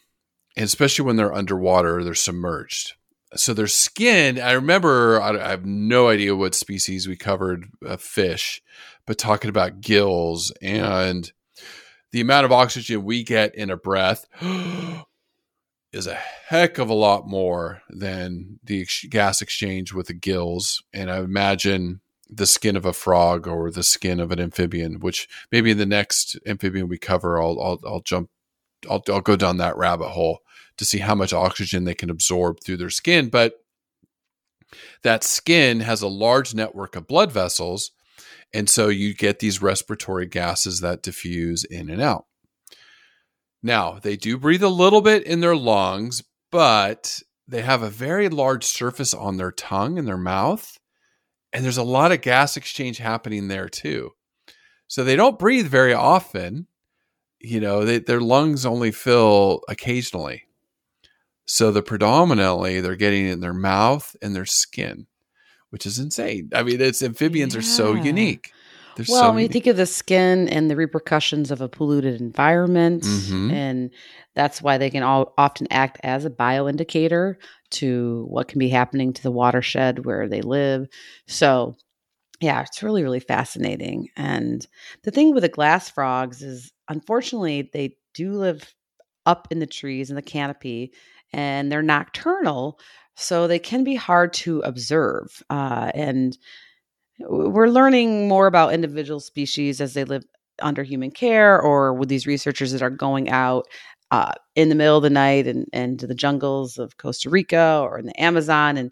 Speaker 3: especially when they're underwater, they're submerged. So their skin, I remember, I, I have no idea what species we covered uh, fish, but talking about gills and the amount of oxygen we get in a breath is a heck of a lot more than the ex- gas exchange with the gills. And I imagine the skin of a frog or the skin of an amphibian, which maybe in the next amphibian we cover, I'll, I'll, I'll jump, I'll, I'll go down that rabbit hole to see how much oxygen they can absorb through their skin. But that skin has a large network of blood vessels. And so you get these respiratory gases that diffuse in and out. Now, they do breathe a little bit in their lungs, but they have a very large surface on their tongue and their mouth. And there's a lot of gas exchange happening there too. So they don't breathe very often. You know, they, their lungs only fill occasionally. So the predominantly they're getting in their mouth and their skin, which is insane. I mean, it's amphibians are so unique. They're
Speaker 4: well,
Speaker 3: so
Speaker 4: when you
Speaker 3: unique.
Speaker 4: think of the skin and the repercussions of a polluted environment,
Speaker 3: Mhm.
Speaker 4: and that's why they can all often act as a bioindicator to what can be happening to the watershed where they live. So, yeah, it's really, really fascinating. And the thing with the glass frogs is, unfortunately, they do live up in the trees in the canopy, and they're nocturnal, so they can be hard to observe. Uh, and we're learning more about individual species as they live under human care or with these researchers that are going out uh, in the middle of the night and, and the jungles of Costa Rica or in the Amazon and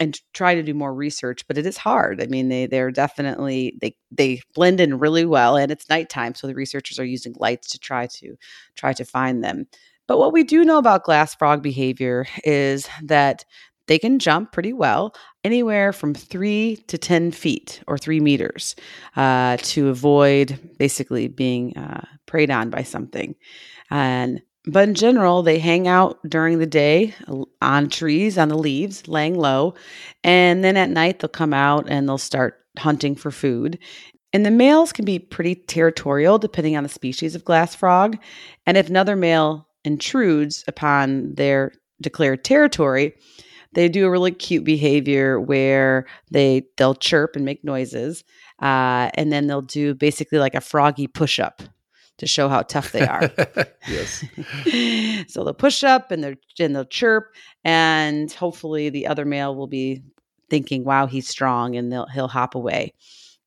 Speaker 4: and try to do more research but it is hard i mean they they're definitely they they blend in really well and it's nighttime so the researchers are using lights to try to try to find them But what we do know about glass frog behavior is that they can jump pretty well, anywhere from three to 10 feet or three meters uh, to avoid basically being uh, preyed on by something. And but in general, they hang out during the day on trees, on the leaves, laying low. And then at night, they'll come out and they'll start hunting for food. And the males can be pretty territorial depending on the species of glass frog. And if another male intrudes upon their declared territory, they do a really cute behavior where they they'll chirp and make noises, uh, and then they'll do basically like a froggy push up to show how tough they are.
Speaker 3: yes.
Speaker 4: so they'll push up and they're and they'll chirp, and hopefully the other male will be thinking, "Wow, he's strong," and they'll he'll hop away.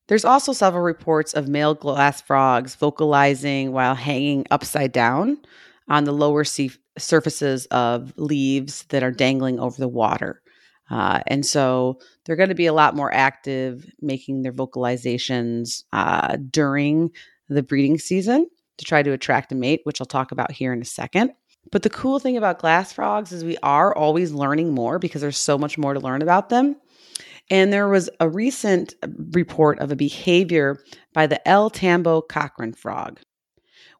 Speaker 4: There's also several reports of male glass frogs vocalizing while hanging upside down on the lower sea surfaces of leaves that are dangling over the water. Uh, and so they're going to be a lot more active making their vocalizations uh, during the breeding season to try to attract a mate, which I'll talk about here in a second. But the cool thing about glass frogs is we are always learning more because there's so much more to learn about them. And there was a recent report of a behavior by the El Tambo Cochran frog,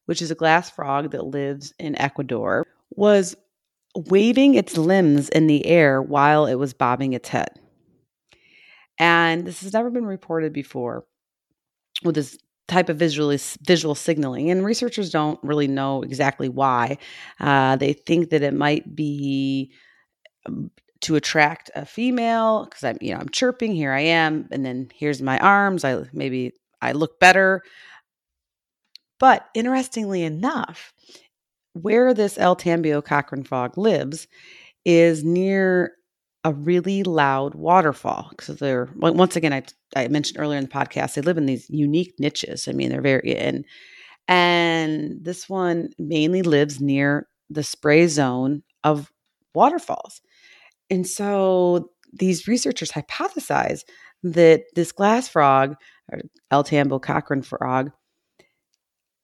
Speaker 4: which is a glass frog that lives in Ecuador, was waving its limbs in the air while it was bobbing its head. And this has never been reported before with this type of visual visual signaling and researchers don't really know exactly why. Uh, they think that it might be um, to attract a female because i'm you know i'm chirping here i am and then here's my arms i maybe i look better. But interestingly enough where this El Tambo Cochran frog lives is near a really loud waterfall. So they're once again, I I mentioned earlier in the podcast, they live in these unique niches. I mean, they're very and and this one mainly lives near the spray zone of waterfalls. And so these researchers hypothesize that this glass frog, or El Tambo Cochran frog,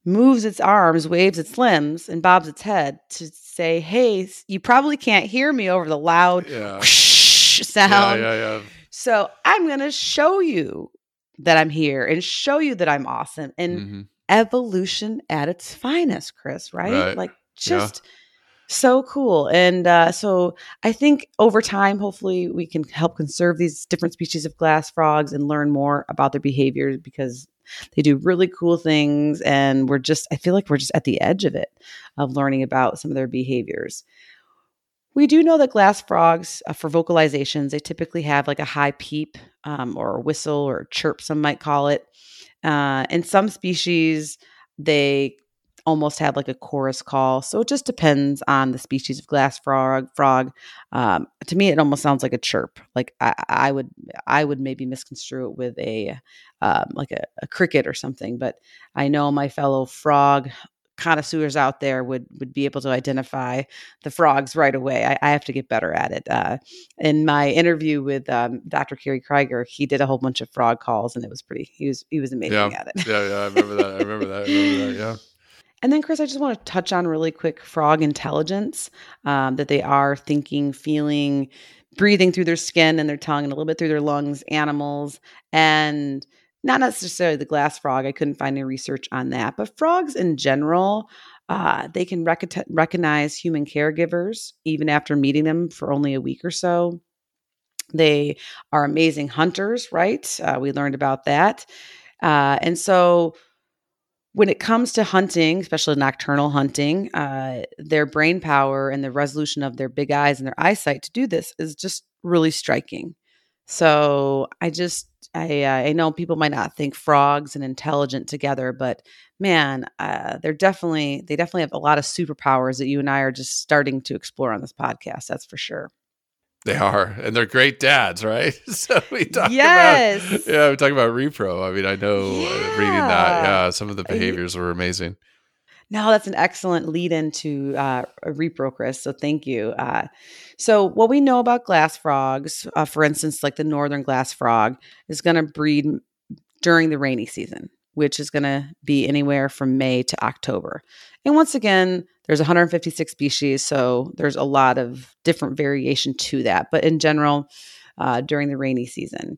Speaker 4: moves its arms, waves its limbs, and bobs its head to say, Hey, you probably can't hear me over the loud yeah. whoosh sound. Yeah, yeah, yeah. So I'm going to show you that I'm here and show you that I'm awesome. And mm-hmm. evolution at its finest, Chris, right? right. Like just. Yeah. So cool. And uh, so I think over time, hopefully, we can help conserve these different species of glass frogs and learn more about their behaviors because they do really cool things. And we're just, I feel like we're just at the edge of it, of learning about some of their behaviors. We do know that glass frogs, uh, for vocalizations, they typically have like a high peep um, or whistle or chirp, some might call it. Uh, in some species, they almost have like a chorus call. So it just depends on the species of glass frog. Frog. Um, to me, it almost sounds like a chirp. Like I, I would, I would maybe misconstrue it with a, um, like a, a cricket or something. But I know my fellow frog connoisseurs out there would would be able to identify the frogs right away. I, I have to get better at it. Uh, in my interview with um, Dr. Kerry Kriger, he did a whole bunch of frog calls, and it was pretty. He was he was amazing
Speaker 3: yeah.
Speaker 4: at it.
Speaker 3: yeah, yeah, I remember that. I remember that. I remember that. Yeah.
Speaker 4: And then, Chris, I just want to touch on really quick frog intelligence um, that they are thinking, feeling, breathing through their skin and their tongue and a little bit through their lungs, animals, and not necessarily the glass frog. I couldn't find any research on that, but frogs in general. Uh, they can rec- recognize human caregivers even after meeting them for only a week or so. They are amazing hunters, right? Uh, we learned about that. Uh, and so when it comes to hunting, especially nocturnal hunting, uh, their brain power and the resolution of their big eyes and their eyesight to do this is just really striking. So I just I uh, I know people might not think frogs and intelligent together, but man, uh, they're definitely they definitely have a lot of superpowers that you and I are just starting to explore on this podcast. That's for sure.
Speaker 3: They are, and they're great dads, right? so we talk
Speaker 4: yes.
Speaker 3: about yeah, we talk about repro. I mean, I know yeah. Uh, reading that, yeah, some of the behaviors were amazing.
Speaker 4: No, that's an excellent lead into uh, repro, Chris. So thank you. Uh, so what we know about glass frogs, uh, for instance, like the northern glass frog, is going to breed during the rainy season which is going to be anywhere from May to October. And once again, there's 156 species, so there's a lot of different variation to that. But in general, uh, during the rainy season.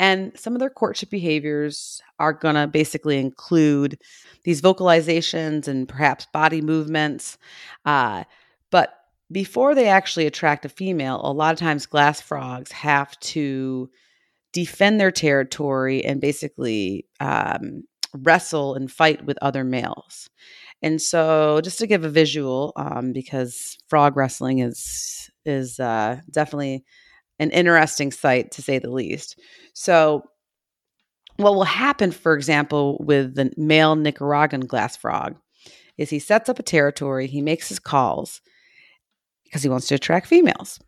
Speaker 4: And some of their courtship behaviors are going to basically include these vocalizations and perhaps body movements. Uh, but before they actually attract a female, a lot of times glass frogs have to defend their territory and basically um, wrestle and fight with other males. And so, just to give a visual, um, because frog wrestling is is uh, definitely an interesting sight to say the least. So, what will happen, for example, with the male Nicaraguan glass frog, is he sets up a territory, he makes his calls because he wants to attract females.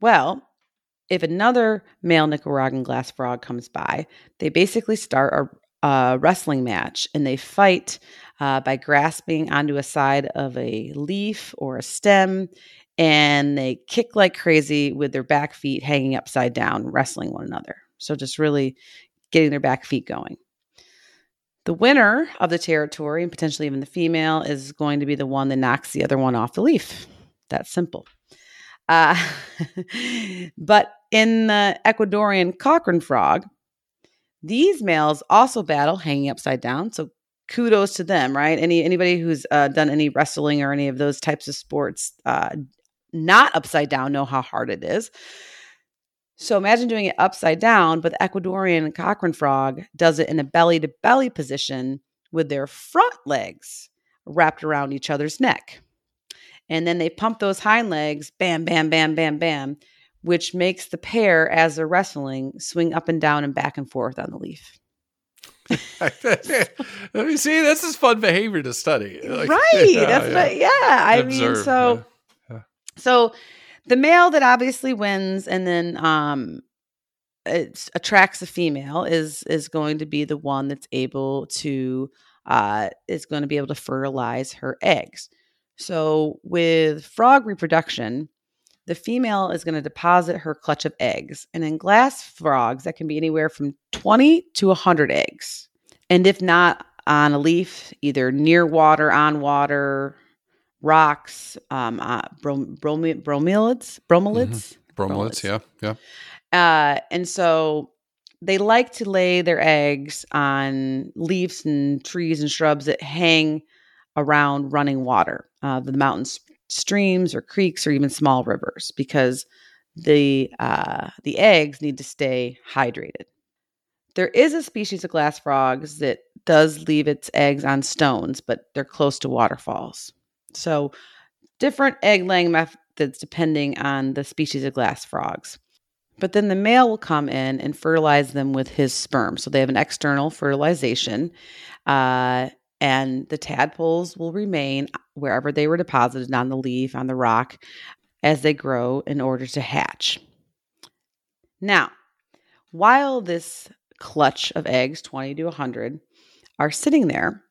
Speaker 4: Well, if another male Nicaraguan glass frog comes by, they basically start a, a wrestling match and they fight uh, by grasping onto a side of a leaf or a stem and they kick like crazy with their back feet hanging upside down, wrestling one another. So just really getting their back feet going. The winner of the territory, and potentially even the female, is going to be the one that knocks the other one off the leaf. That's simple. Uh, but in the Ecuadorian Cochran frog, these males also battle hanging upside down. So kudos to them, right? Any anybody who's uh, done any wrestling or any of those types of sports, uh, not upside down, know how hard it is. So imagine doing it upside down, but the Ecuadorian Cochran frog does it in a belly to belly position with their front legs wrapped around each other's neck. And then they pump those hind legs, bam, bam, bam, bam, bam, which makes the pair, as they're wrestling, swing up and down and back and forth on the leaf.
Speaker 3: Let me see. This is fun behavior to study.
Speaker 4: Like, right. Yeah, That's yeah. what, yeah. I Observe, mean, so, yeah. So the male that obviously wins and then um, it attracts a female is is going to be the one that's able to uh, is going to be able to fertilize her eggs. So, with frog reproduction, the female is going to deposit her clutch of eggs. And in glass frogs, that can be anywhere from 20 to 100 eggs. And if not on a leaf, either near water, on water, rocks, um, uh, brom- bromeliads, bromeliads,
Speaker 3: mm-hmm. bromeliads, yeah, yeah.
Speaker 4: Uh, and so they like to lay their eggs on leaves and trees and shrubs that hang around running water, uh, the mountain streams or creeks or even small rivers, because the uh, the eggs need to stay hydrated. There is a species of glass frogs that does leave its eggs on stones, but they're close to waterfalls. So, different egg laying methods depending on the species of glass frogs. But then the male will come in and fertilize them with his sperm. So they have an external fertilization. Uh, and the tadpoles will remain wherever they were deposited on the leaf, on the rock, as they grow in order to hatch. Now, while this clutch of eggs, 20 to 100, are sitting there,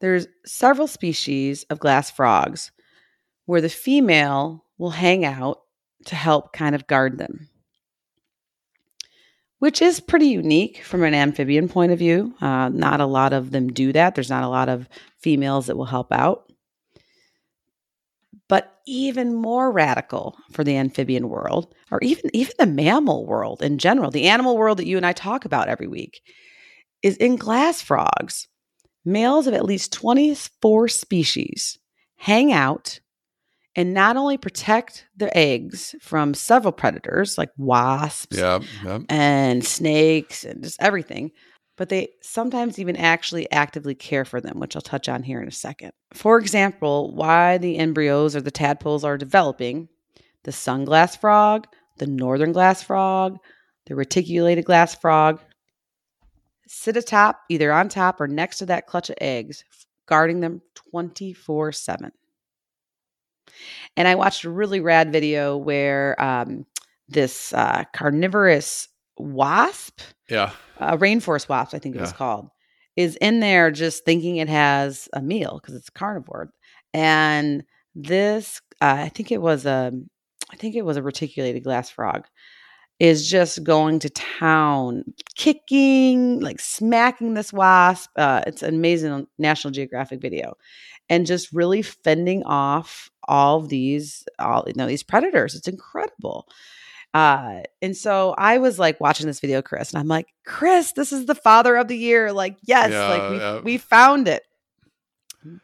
Speaker 4: there's several species of glass frogs where the female will hang out to help kind of guard them which is pretty unique from an amphibian point of view. Uh, not a lot of them do that. There's not a lot of females that will help out. But even more radical for the amphibian world, or even, even the mammal world in general, the animal world that you and I talk about every week, is in glass frogs. Males of at least 24 species hang out and not only protect their eggs from several predators like wasps
Speaker 3: yeah, yeah.
Speaker 4: and snakes and just everything, but they sometimes even actually actively care for them, which I'll touch on here in a second. For example, why the embryos or the tadpoles are developing, the sunglass frog, the northern glass frog, the reticulated glass frog sit atop, either on top or next to that clutch of eggs, guarding them 24 7. And I watched a really rad video where um, this uh, carnivorous wasp,
Speaker 3: yeah,
Speaker 4: uh, rainforest wasp, I think it yeah. was called, is in there just thinking it has a meal because it's carnivore. And this, uh, I think it was a, I think it was a reticulated glass frog, is just going to town, kicking, like smacking this wasp. Uh, it's an amazing National Geographic video, and just really fending off all of these, all you know, these predators. It's incredible. Uh, and so I was like watching this video, Chris, and I'm like, Chris, this is the father of the year. Like, yes,
Speaker 3: Yeah,
Speaker 4: like we,
Speaker 3: yeah.
Speaker 4: we found it.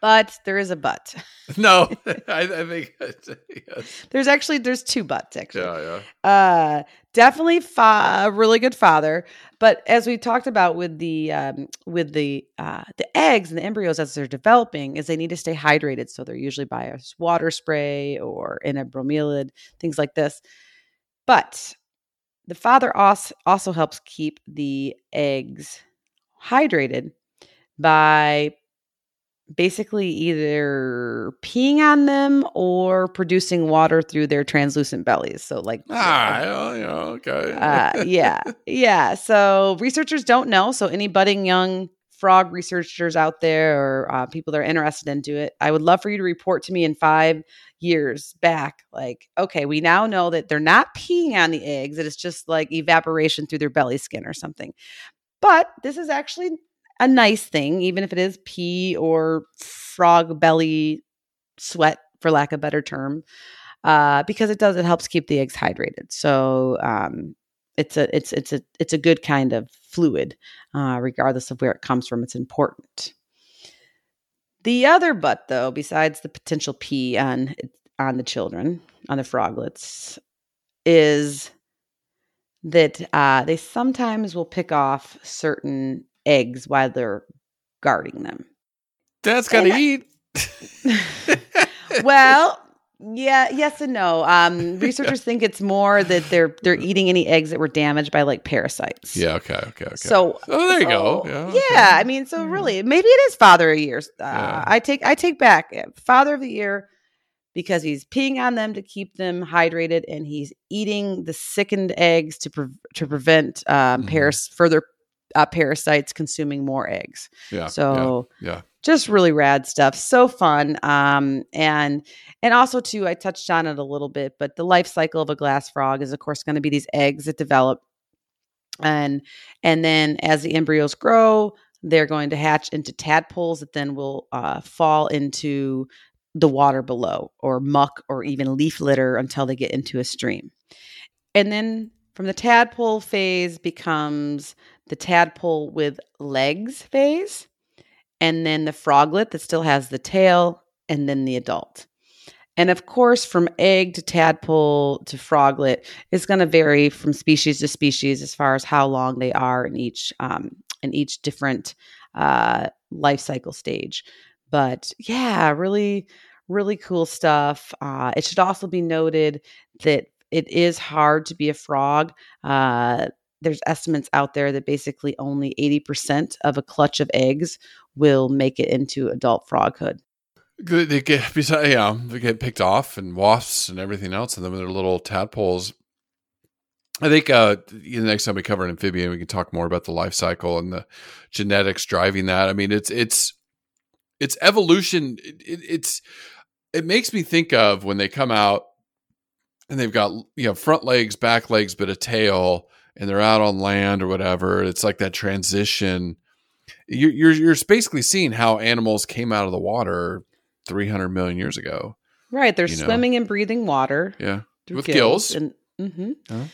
Speaker 4: But there is a but.
Speaker 3: No, I, I think yes.
Speaker 4: There's actually there's two buts actually.
Speaker 3: yeah, yeah.
Speaker 4: Uh, definitely fa- a really good father. But as we talked about with the um, with the uh, the eggs and the embryos as they're developing, is they need to stay hydrated. So they're usually by a water spray or in a bromeliad, things like this. But the father also also helps keep the eggs hydrated by basically either peeing on them or producing water through their translucent bellies. So like
Speaker 3: Ah, yeah, yeah, okay.
Speaker 4: uh, yeah, yeah. So researchers don't know. So any budding young frog researchers out there or uh, people that are interested into it, I would love for you to report to me in five years back. Like, okay, we now know that they're not peeing on the eggs; that it's just like evaporation through their belly skin or something. But this is actually a nice thing, even if it is pee or frog belly sweat, for lack of a better term uh, because it does it helps keep the eggs hydrated. So um, it's a it's it's a it's a good kind of fluid, uh, regardless of where it comes from. It's important. The other but though, besides the potential pee on on the children on the froglets, is that uh, they sometimes will pick off certain eggs while they're guarding them.
Speaker 3: Dad's got to
Speaker 4: and I-
Speaker 3: eat.
Speaker 4: well, yeah, yes and no. Um, researchers think it's more that they're they're eating any eggs that were damaged by like parasites.
Speaker 3: yeah, okay, okay, okay.
Speaker 4: So,
Speaker 3: oh, there you go.
Speaker 4: so-
Speaker 3: Yeah,
Speaker 4: Yeah,
Speaker 3: okay.
Speaker 4: I mean, so really, maybe it is Father of the Year. Uh,
Speaker 3: Yeah.
Speaker 4: I take I take back uh, Father of the Year because he's peeing on them to keep them hydrated, and he's eating the sickened eggs to pre- to prevent um,
Speaker 3: Mhm.
Speaker 4: paras- further uh, parasites consuming more eggs.
Speaker 3: yeah.
Speaker 4: So
Speaker 3: yeah, yeah.
Speaker 4: just really rad stuff so fun um and and also too i touched on it a little bit but the life cycle of a glass frog is of course going to be these eggs that develop and and then as the embryos grow they're going to hatch into tadpoles that then will uh, fall into the water below or muck or even leaf litter until they get into a stream and then from the tadpole phase becomes the tadpole with legs phase and then the froglet that still has the tail, and then the adult. And of course, from egg to tadpole to froglet is going to vary from species to species as far as how long they are in each um, in each different uh, life cycle stage. But yeah, really, really cool stuff. Uh, it should also be noted that it is hard to be a frog. Uh, there's estimates out there that basically only 80% of a clutch of eggs will make it into adult froghood.
Speaker 3: They get yeah, they get picked off and wasps and everything else, and then they're little tadpoles. I think uh, the next time we cover an amphibian, we can talk more about the life cycle and the genetics driving that. I mean, it's it's it's evolution. It, it, it's it makes me think of when they come out and they've got you know front legs, back legs, but a tail, and they're out on land or whatever. It's like that transition. You're you're, you're basically seeing how animals came out of the water 300 million years ago.
Speaker 4: Right. They're
Speaker 3: You know.
Speaker 4: swimming and breathing water
Speaker 3: Yeah, with gills.
Speaker 4: And, mhm.
Speaker 3: Yeah.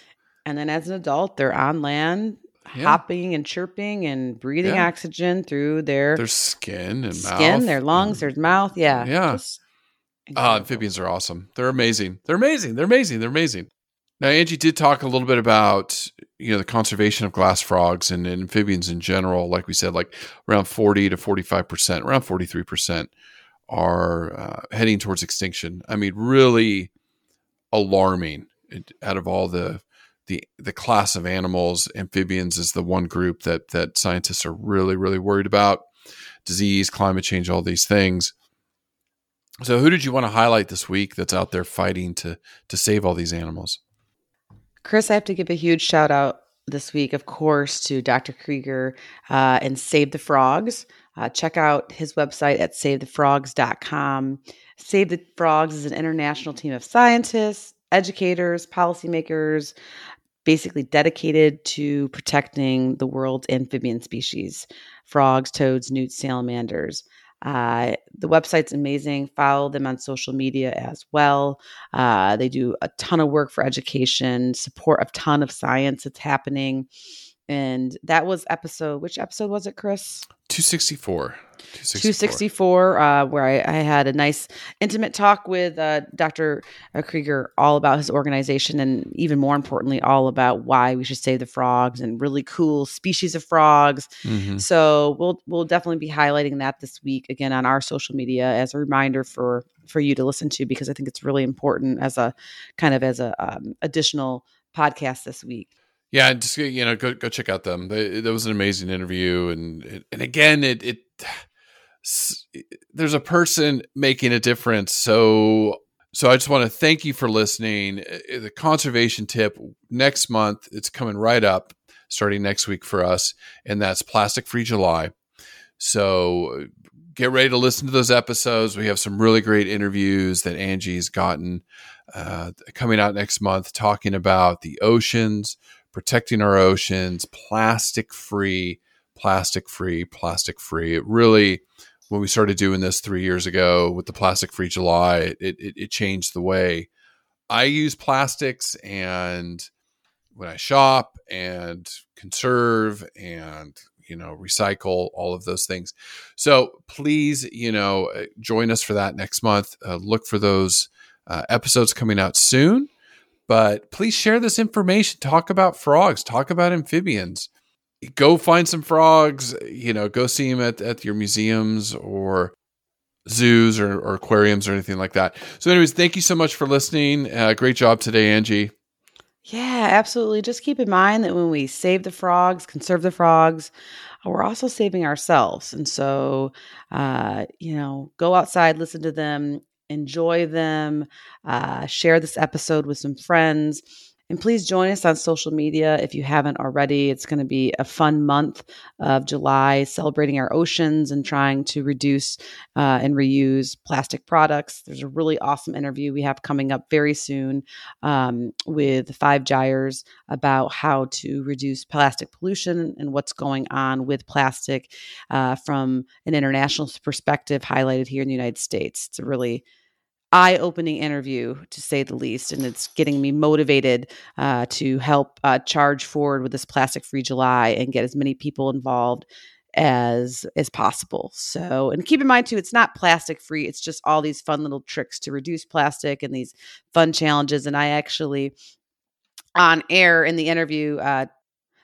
Speaker 4: and then as an adult, they're on land,
Speaker 3: Yeah.
Speaker 4: hopping and chirping and breathing
Speaker 3: Yeah.
Speaker 4: oxygen through their,
Speaker 3: their skin and
Speaker 4: skin,
Speaker 3: mouth
Speaker 4: their lungs, their mouth. Yeah.
Speaker 3: Yeah.
Speaker 4: Just
Speaker 3: Ah,
Speaker 4: incredible.
Speaker 3: amphibians are awesome. They're amazing. They're amazing. They're amazing. They're amazing. Now, Angie did talk a little bit about you know the conservation of glass frogs and, and amphibians in general. Like we said, like around forty to forty five percent, around forty three percent are uh, heading towards extinction. I mean, really alarming. Out of all the the the class of animals, amphibians is the one group that that scientists are really really worried about. Disease, climate change, all these things. So, who did you want to highlight this week that's out there fighting to to save all these animals?
Speaker 4: Chris, I have to give a huge shout out this week, of course, to Dr. Kriger uh, and Save the Frogs. Uh, check out his website at savethefrogs.com. Save the Frogs is an international team of scientists, educators, policymakers, basically dedicated to protecting the world's amphibian species frogs, toads, newts, salamanders. Uh, the website's amazing. Follow them on social media as well. Uh, they do a ton of work for education, support a ton of science that's happening. And that was episode, which episode was it, Chris?
Speaker 3: 264.
Speaker 4: 264, uh, where I, I, had a nice intimate talk with uh, Dr. Uh, Kriger all about his organization and even more importantly, all about why we should save the frogs and really cool species of frogs. Mm-hmm. So we'll we'll definitely be highlighting that this week again on our social media as a reminder for for you to listen to because I think it's really important as a kind of as a um, additional podcast this week.
Speaker 3: Yeah, just you know, go go check out them. That was an amazing interview, and and again, it it there's a person making a difference. So so I just want to thank you for listening. The conservation tip next month, it's coming right up, starting next week for us, and that's Plastic Free July. So get ready to listen to those episodes. We have some really great interviews that Angie's gotten uh, coming out next month, talking about the oceans, protecting our oceans, plastic free, plastic free, plastic free. It really, when we started doing this three years ago with the plastic free July, it, it, it changed the way I use plastics and when I shop and conserve and you know recycle all of those things so please you know uh, join us for that next month uh, look for those uh, episodes coming out soon but please share this information. Talk about frogs, talk about amphibians. Go find some frogs, you know, go see them at, at your museums or zoos or, or aquariums or anything like that. So, anyways, thank you so much for listening. Uh, great job today, Angie.
Speaker 4: Yeah, absolutely. Just keep in mind that when we save the frogs, conserve the frogs, we're also saving ourselves. And so, uh, you know, go outside, listen to them, enjoy them, uh, share this episode with some friends. And please join us on social media if you haven't already. It's going to be a fun month of July celebrating our oceans and trying to reduce uh, and reuse plastic products. There's a really awesome interview we have coming up very soon um, with Five Gyres about how to reduce plastic pollution and what's going on with plastic uh, from an international perspective, highlighted here in the United States. It's a really eye opening interview, to say the least. And it's getting me motivated uh, to help uh, charge forward with this plastic free July and get as many people involved as as possible. So, and keep in mind too, it's not plastic free. It's just all these fun little tricks to reduce plastic and these fun challenges. And I actually, on air in the interview, uh,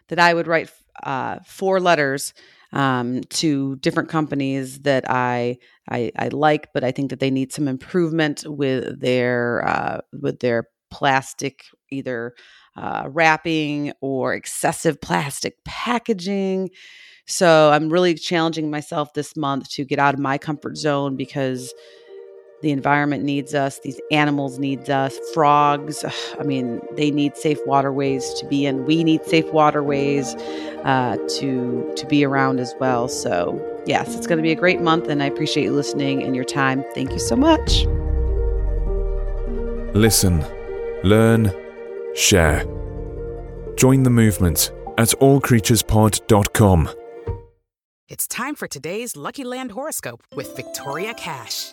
Speaker 4: that I would write uh, four letters um, to different companies that I, I, I like, but I think that they need some improvement with their uh, with their plastic either uh, wrapping or excessive plastic packaging. So I'm really challenging myself this month to get out of my comfort zone because the environment needs us these animals needs us frogs i mean they need safe waterways to be in. We need safe waterways uh, to to be around as well. So yes it's going to be a great month and i appreciate you listening and your time. Thank you so much.
Speaker 2: Listen learn share. Join the movement at allcreaturespod.com
Speaker 6: it's time for today's lucky land horoscope with victoria cash